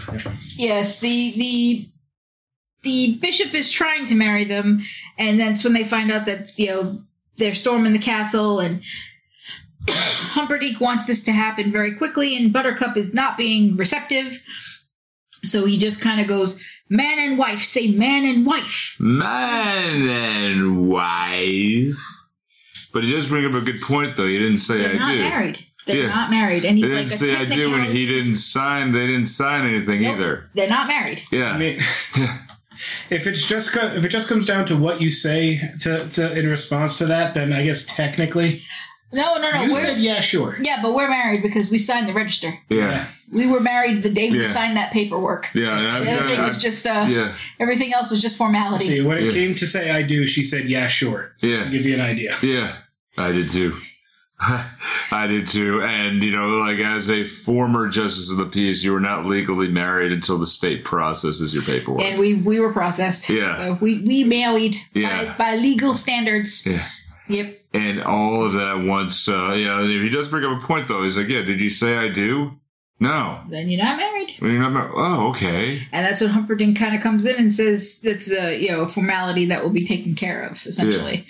Yes, the the the bishop is trying to marry them, and that's when they find out that you know they're storming the castle, and Humperdinck wants this to happen very quickly, and Buttercup is not being receptive, so he just kind of goes, "Man and wife, say man and wife." Man and wife. But he does bring up a good point, though. He didn't say They're I not do. married. They're Yeah. not married, and he's They like didn't a say I do, and he didn't sign. They didn't sign anything Nope. either. They're not married. Yeah, I mean, if it's just co- if it just comes down to what you say to, to in response to that, then I guess technically No, no, no. you we're, said yeah, sure. yeah, but we're married because we signed the register. yeah, We were married the day we Yeah. signed that paperwork. yeah. and I've The other done- thing was I've- just uh, yeah, everything else was just formality. See, when it Yeah. came to say I do, she said yeah, sure. Just Yeah. to give you an idea. yeah. I did too. I did too. And, you know, like as a former justice of the peace, you were not legally married until the state processes your paperwork. and we we were processed. Yeah. So we we married Yeah. by, by legal standards. yeah. Yep. And all of that once, uh, you know, he does bring up a point though. He's like, yeah, did you say I do? No. Then you're not married. Well, you're not mar- oh, okay. And that's when Humperdinck kind of comes in and says that's a you know formality that will be taken care of essentially.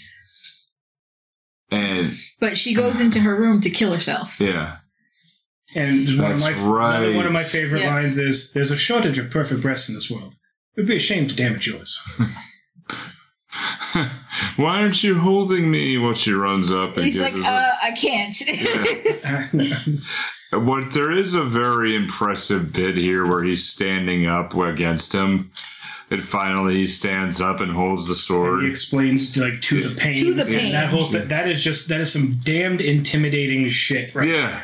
And But she goes into her room to kill herself. yeah, And one of my That's right. one of my favorite Yeah. lines is "There's a shortage of perfect breasts in this world. It would be a shame to damage yours." why aren't you holding me? While she runs up and He's like, us uh, I can't. a- what there is a very impressive bit here where he's standing up against him, and finally he stands up and holds the sword. he sword. explains like to the pain. To the pain. That whole thing. That is just that is some damned intimidating shit, right? Yeah.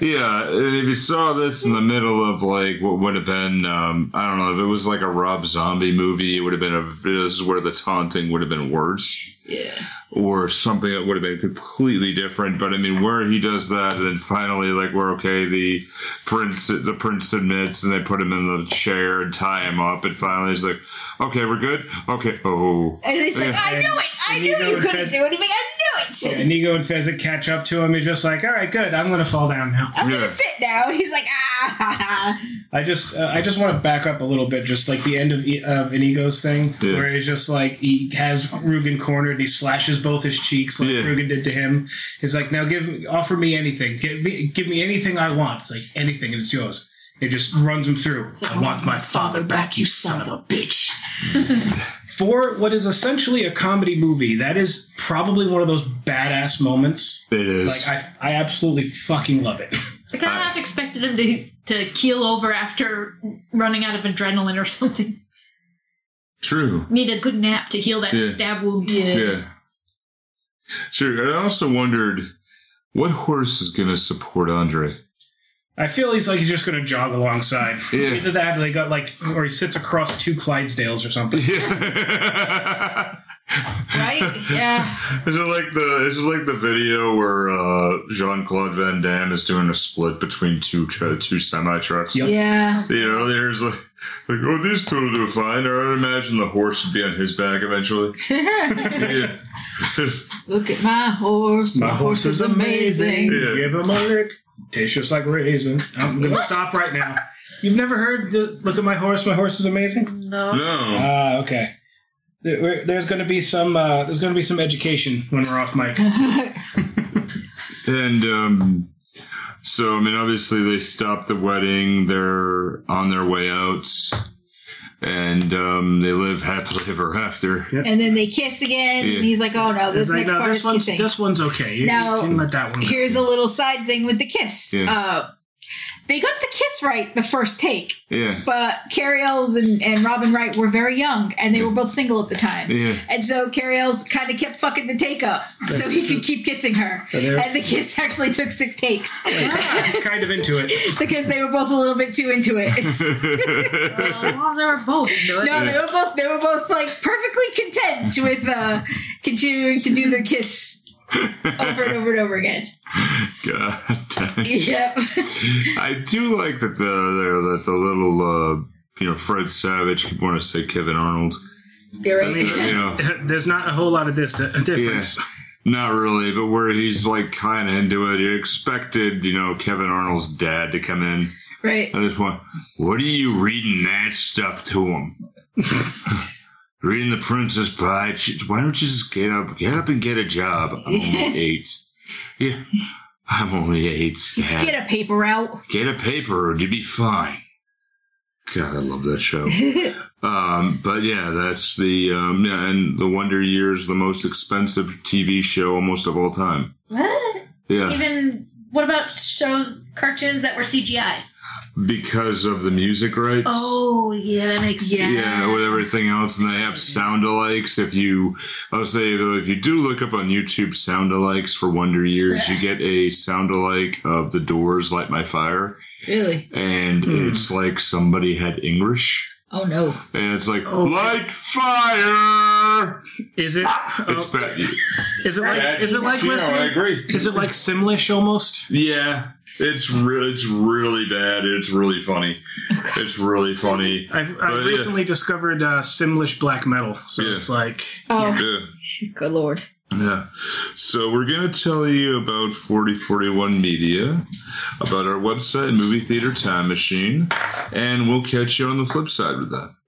Yeah, and if you saw this in the middle of like what would have been, um, I don't know, if it was like a Rob Zombie movie, it would have been a. This is where the taunting would have been worse. Yeah. or something that would have been completely different. But I mean, where he does that, and then finally, like, we're okay. The prince, the prince admits, and they put him in the chair and tie him up, and finally he's like, "Okay, we're good. Okay, oh, And he's like, Yeah. I knew it. I knew you couldn't Fez- do anything. I knew it. Yeah, Inigo and Fezzik catch up to him. He's just like, "All right, good. I'm gonna fall down now." I'm Yeah. gonna sit now. And he's like, ah. I just uh, I just want to back up a little bit, just like the end of of Inigo's thing, Yeah. where he's just like he has Rugen cornered, and he slashes both his cheeks like Yeah. Rugen did to him. He's like, "Now give offer me anything, give me give me anything I want." It's like anything, and it's yours. It just runs him through. like, I want my father back, you son of a bitch. For what is essentially a comedy movie, that is probably one of those badass moments. it is." Like I, I absolutely fucking love it. I kind of I- half expected him to to keel over after running out of adrenaline or something. True. Need a good nap to heal that Yeah. stab wound. Yeah. Yeah. Sure. I also wondered what horse is going to support Andre. I feel he's like he's just gonna jog alongside. Yeah. Either that, or they got like, or he sits across two Clydesdales or something. Yeah. Right? Yeah. Is it like the is it like the video where uh, Jean Claude Van Damme is doing a split between two tr- two semi trucks? Yep. Yeah. You know, there's like, like oh these two will do fine. Or I imagine the horse would be on his back eventually. yeah. Look at my horse. My, horse is amazing. Yeah. Give him a lick. Tastes just like raisins. I'm gonna stop right now. You've never heard the look at my horse. My horse is amazing. No. no. Ah, okay. There- we're- There's going to be some. Uh, there's going to be some education when we're off mic. And um, so, I mean, obviously, they stop the wedding. They're on their way out, and um, they live happily ever after. and then they kiss again. Yeah. And he's like, oh no, this like, next no, part this is one's kissing. this one's okay. You, Now, you can let that one. go. Here's a little side thing with the kiss. Yeah. Uh, they got the kiss right the first take, Yeah. but Cary Elwes and, and Robin Wright were very young, and they were both single at the time. Yeah. And so Cary Elwes kind of kept fucking the take up so he could keep kissing her. So and the kiss actually took six takes I'm kind of into it. because they were both a little bit too into it. Well, as long as they were both into it. No, they were both they were both like perfectly content with uh continuing to do their kiss over and over and over again. God dang. Yep. I do like that the that the little uh, you know Fred Savage. I want to say Kevin Arnold. You're right. I mean, You know, There's not a whole lot of this difference. not really, but where he's like kind of into it. You expected you know Kevin Arnold's dad to come in right. at this point. What are you reading that stuff to him? Reading the Princess Bride. Why don't you just get up, get up and get a job? I'm only eight. Yeah, I'm only eight. Dad. Get a paper route. Get a paper or you'll be fine. God, I love that show. um, but yeah, that's the um, yeah, and the Wonder Years, the most expensive TV show almost of all time. What? Yeah, Even what about shows, cartoons that were CGI? Because of the music rights. Oh, yeah, that makes Yeah. sense. Yeah, with everything else, and they have sound alikes. If you, I'll say, though, if you do look up on YouTube sound alikes for Wonder Years, you get a sound alike of The Doors, "Light My Fire," Really? and Hmm. it's like somebody had English, Oh no. and it's like Oh. "Light Fire." Is it? It's oh, bad. is it like? Is it like Yeah, I agree. Is it like Simlish almost? Yeah, it's really, it's really bad. It's really funny. It's really funny. I've, I've yeah. recently discovered uh, Simlish black metal, so Yeah. it's like Oh, Yeah. good lord. Yeah. So we're going to tell you about 4041 Media, about our website, Movie Theater Time Machine, and we'll catch you on the flip side with that.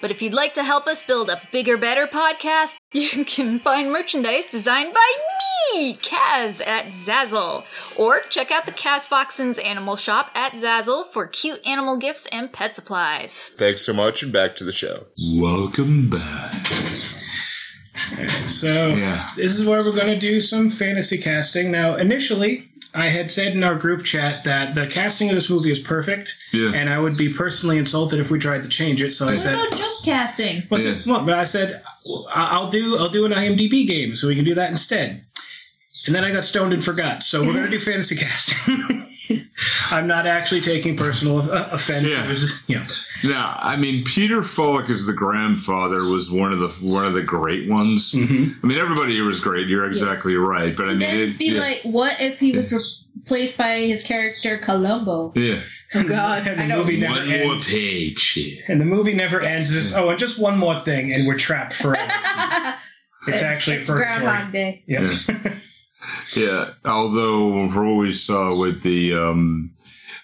But if you'd like to help us build a bigger, better podcast, you can find merchandise designed by me, Kaz, at Zazzle. Or check out the Kaz Foxen's Animal Shop at Zazzle for cute animal gifts and pet supplies. Thanks so much, and back to the show. Welcome back. so. Yeah. This is where we're going to do some fantasy casting. Now, initially, I had said in our group chat that the casting of this movie is perfect, Yeah. and I would be personally insulted if we tried to change it. So I What said, about jump casting? What's Yeah. it? Well, but I said I'll do I'll do an IMDb game, so we can do that instead. And then I got stoned and forgot. So we're gonna do fantasy casting. I'm not actually taking personal offense. Yeah. Was just, you know, Now, I mean, Peter Falk as the grandfather was one of the one of the great ones. mhm. I mean, everybody here was great. You're exactly right. But I mean, then it, be yeah, like, what if he was replaced by his character Columbo? yeah. Oh god. And the don't- movie never One more ends. page. And the movie never ends. Just, oh, and just one more thing, and we're trapped forever. It's actually it's purgatory. Groundhog Day. Yeah. Yeah. Although for what we saw with the um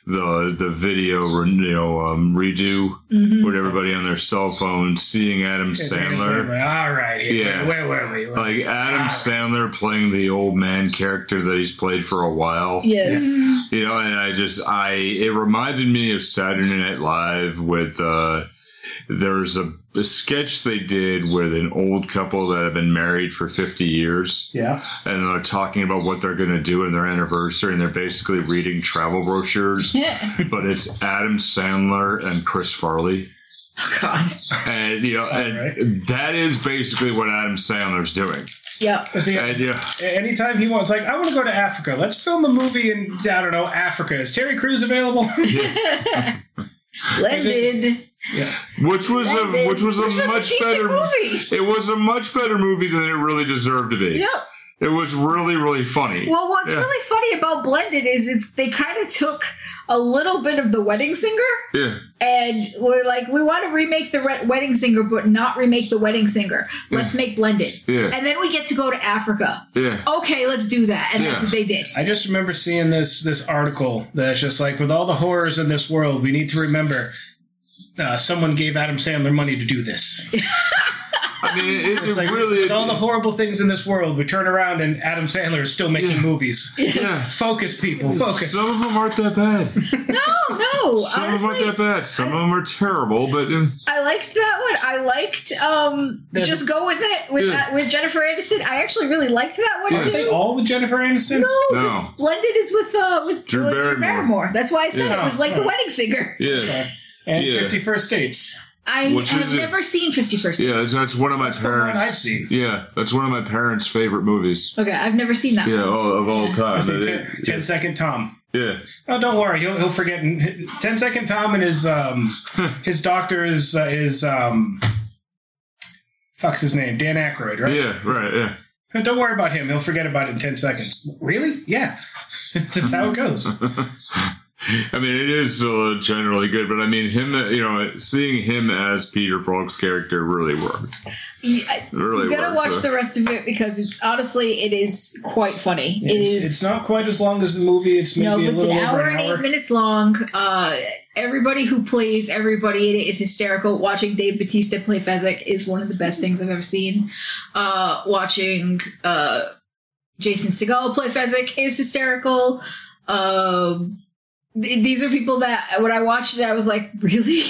the the video you know um, redo Mhm. with everybody on their cell phone seeing Adam It's Adam Sandler. Sandler. All right. Here, Yeah. Where were we? Like Adam Ah. Sandler playing the old man character that he's played for a while. Yes. You know, and I just I it reminded me of Saturday Night Live with uh there's a, a sketch they did with an old couple that have been married for 50 years Yeah. and they're talking about what they're going to do in their anniversary and they're basically reading travel brochures Yeah. but it's Adam Sandler and Chris Farley Oh god. and you know and Alright. that is basically what Adam Sandler's doing Yep. See, and yeah anytime he wants, like, I want to go to Africa. Let's film a movie in, I don't know, Africa. Is Terry Crews available? Blended. Yeah. which was a Blended. which was a Which was much decent better movie. It was a much better movie than it really deserved to be. Yep. It was really, really funny. Well, what's Yeah. really funny about Blended is it's they kind of took a little bit of the Wedding Singer yeah, and we're like, we want to remake the Re- Wedding Singer, but not remake the Wedding Singer. Let's make Blended. Yeah. And then we get to go to Africa. yeah, Okay, let's do that. And that's what they did. I just remember seeing this this article that's just like, with all the horrors in this world, we need to remember uh, someone gave Adam Sandler money to do this. I mean, it, it It's like, really. with all the horrible things in this world, we turn around and Adam Sandler is still making Yeah. movies. yeah. Focus, people, focus. Some of them aren't that bad. No, no. Some of them aren't that bad. Some of them are terrible, but um, I liked that one. I liked um, just go with it with Yeah. uh, with Jennifer Aniston. I actually really liked that one Aren't too. they all with Jennifer Aniston? No, 'cause No. Blended is with uh with Drew with Barrymore. Barrymore. That's why I said Yeah. it was like the wedding singer. yeah, Okay. And Yeah. Fifty First Dates. I Which have is it? never seen Fifty First. yeah. That's, that's one of my That's the one parents. I've seen. Yeah, that's one of my parents' favorite movies. Okay, I've never seen that. Yeah, one. all, of all Yeah. time. I see They- ten, 10 Second Tom. yeah, Oh, don't worry, he'll he'll forget. in- 10 Second Tom and his um his doctor is uh, is um fuck's his name Dan Aykroyd, right? yeah, right, yeah. Don't worry about him. He'll forget about it in ten seconds. Really? Yeah. That's how it goes. I mean, it is still generally good, but I mean, him, you know, seeing him as Peter Falk's character really worked. You, I- It really you gotta worked. watch uh, the rest of it because it's honestly it is quite funny. it It's, it's not quite as long as the movie. It's maybe no, a it's an over hour an and hour. eight minutes long. Uh, everybody who plays everybody in it is hysterical. Watching Dave Batista play Fezzik is one of the best things I've ever seen. Uh, watching uh, Jason Segel play Fezzik is hysterical. Um, th- these are people that when I watched it, I was like, really.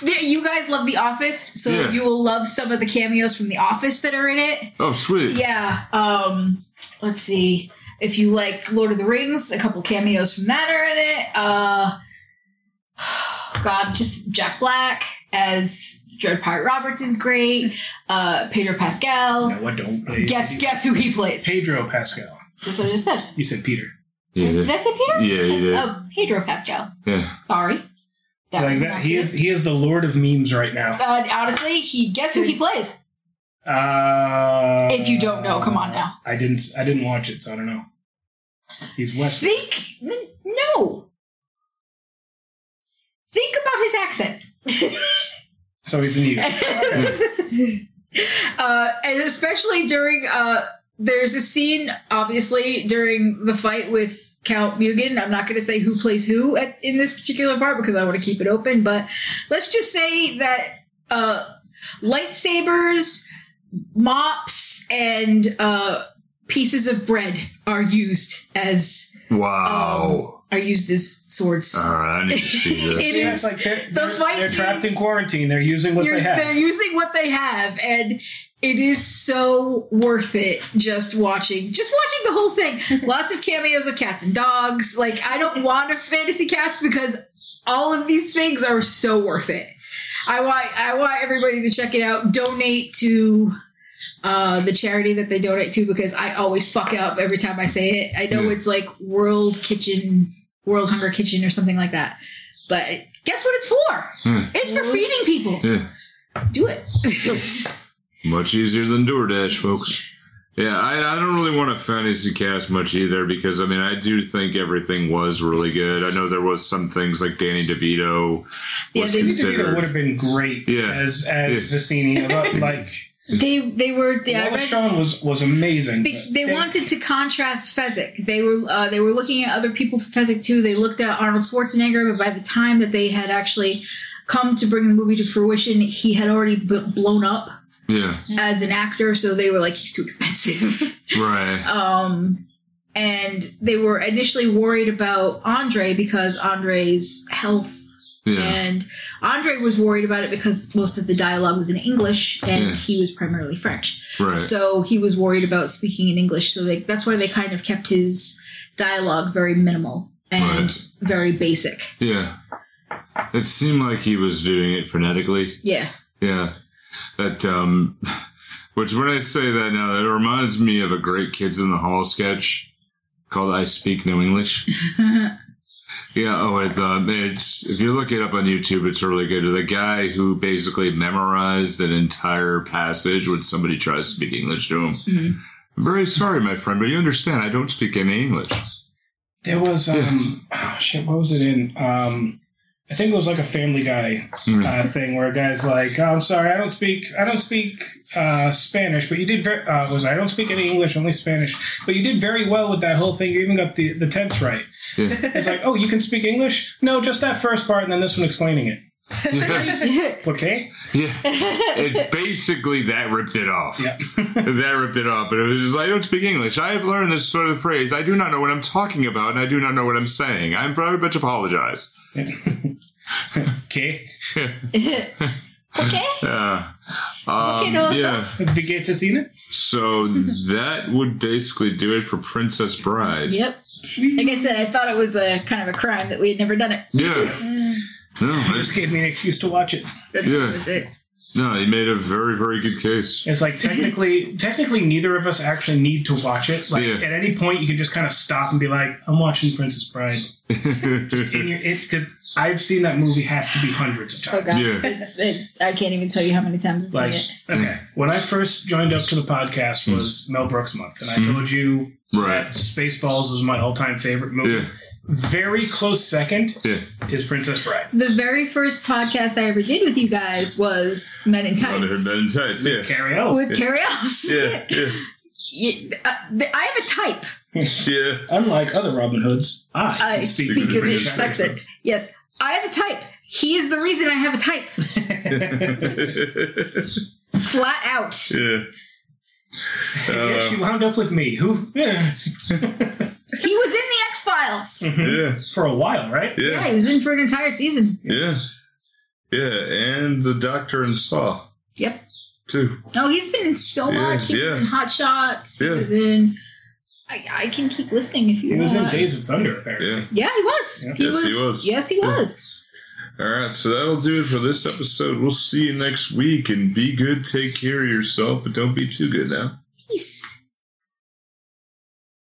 You guys love The Office, so Yeah. you will love some of the cameos from The Office that are in it. Oh, sweet. Yeah. Um let's see. If you like Lord of the Rings, a couple cameos from that are in it. Uh God, just Jack Black as Dread Pirate Roberts is great. Uh Pedro Pascal. No, I don't. Guess guess who he plays. Pedro Pascal. That's what I just said. You said Peter. Yeah, Did I say Peter? yeah, he did. Oh, Pedro Pascal. Yeah. Sorry. That like was that, he is he is the lord of memes right now. Uh, honestly, he guess who he plays. Uh, If you don't know, come on now. I didn't. I didn't watch it, so I don't know. He's West. Think no. Think about his accent. So he's an eagle. uh, and especially during uh, there's a scene, obviously during the fight with Count Mugen. I'm not going to say who plays who at, in this particular part because I want to keep it open. But let's just say that uh, lightsabers, mops, and uh, pieces of bread are used as Wow. are used as swords. All right, I need to see this. It Yeah, is- it's like they're, the they're, fight they're trapped in quarantine. They're using what they have. They're using what they have, and it is so worth it just watching, just watching the whole thing. Lots of cameos of cats and dogs. Like I don't want a fantasy cast because all of these things are so worth it. I want I want everybody to check it out. Donate to uh, the charity that they donate to because I always fuck it up every time I say it. I know Yeah. it's like World Kitchen, World Hunger Kitchen, or something like that. But guess what it's for? Hmm. It's for feeding people. Yeah. Do it. Much easier than DoorDash, folks. Yeah, I, I don't really want to fantasy cast much either because I mean I do think everything was really good. I know there was some things like Danny DeVito Yeah, was they- Danny DeVito would have been great Yeah. as as Yeah. Vizzini. But, like they they were yeah, I Wallace read- Shawn was was amazing. they, but they Dan- wanted to contrast Fezzik. They were uh, they were looking at other people for Fezzik too. They looked at Arnold Schwarzenegger, but by the time that they had actually come to bring the movie to fruition, he had already b- blown up Yeah, as an actor. So they were like, he's too expensive. right. um, and they were initially worried about Andre because Andre's health Yeah, And Andre was worried about it because most of the dialogue was in English and Yeah. he was primarily French. right. So he was worried about speaking in English. So they, that's why they kind of kept his dialogue very minimal and Right. very basic. Yeah, it seemed like he was doing it phonetically. Yeah. Yeah. That um which when I say that now, it reminds me of a great Kids in the Hall sketch called I Speak No English. Yeah, oh it, um, it's if you look it up on YouTube, it's really good. The guy who basically memorized an entire passage when somebody tries to speak English to him. Mhm. I'm very sorry, my friend, but you understand I don't speak any English. There was um oh, shit. What was it in? Um, I think it was like a Family Guy Hmm. uh, thing where a guy's like, oh, "I'm sorry, I don't speak, I don't speak uh, Spanish, but you did very uh, was I don't speak any English, only Spanish, but you did very well with that whole thing. You even got the the tense right. Yeah. It's like, oh, you can speak English? No, just that first part, and then this one explaining it. Okay, yeah. It basically that ripped it off. yeah. that ripped it off. But it was just, I don't speak English. I have learned this sort of phrase. I do not know what I'm talking about, and I do not know what I'm saying. I'm very much apologize. okay. okay. Yeah. Okay, Um, no, yeah. that's- Wie geht's jetzt Ihnen? So that would basically do it for Princess Bride. Yep. Like I said, I thought it was a kind of a crime that we had never done it. Yeah. No, I Just gave me an excuse to watch it. That's Yeah. what was it. No, he made a very, very good case. It's like technically, technically, neither of us actually need to watch it. Like Yeah. at any point, you can just kind of stop and be like, "I'm watching Princess Bride." Because I've seen that movie has to be hundreds of Oh times. god, Yeah. it's it, I can't even tell you how many times I've Like, seen it. okay, when I first joined up to the podcast was Mel Brooks month, and I Mhm. told you right. that Spaceballs was my all-time favorite movie. Yeah. Very close second Yeah. is Princess Bride. The very first podcast I ever did with you guys was Men in Brotherhood Tights Men in Tights. Yeah. Cary Elwes. with Cary Elwes. Yeah. Yeah. Yeah, uh, th- I have a type. Yeah. Unlike other Robin Hoods, I, I speak, speak, in with the British British accent. Yes, I have a type. He is the reason I have a type. Flat out. yeah. yeah, she Uh, wound up with me. Who? Yeah. He was in the X Files. Mm-hmm. yeah. For a while, right? Yeah, Yeah. he was in for an entire season. Yeah. Yeah. And the Doctor and Saw, Yep. too. Oh, he's been in so Yeah, much. He yeah. was in Hot Shots. He Yeah. was in. I, I can keep listening if you want. He was in want. Days of Thunder, apparently. Yeah. Yeah, he was. Yeah. He Yes, was. he was. Yes, he was. All right, so that'll do it for this episode. We'll see you next week and be good. Take care of yourself, but don't be too good now. Peace.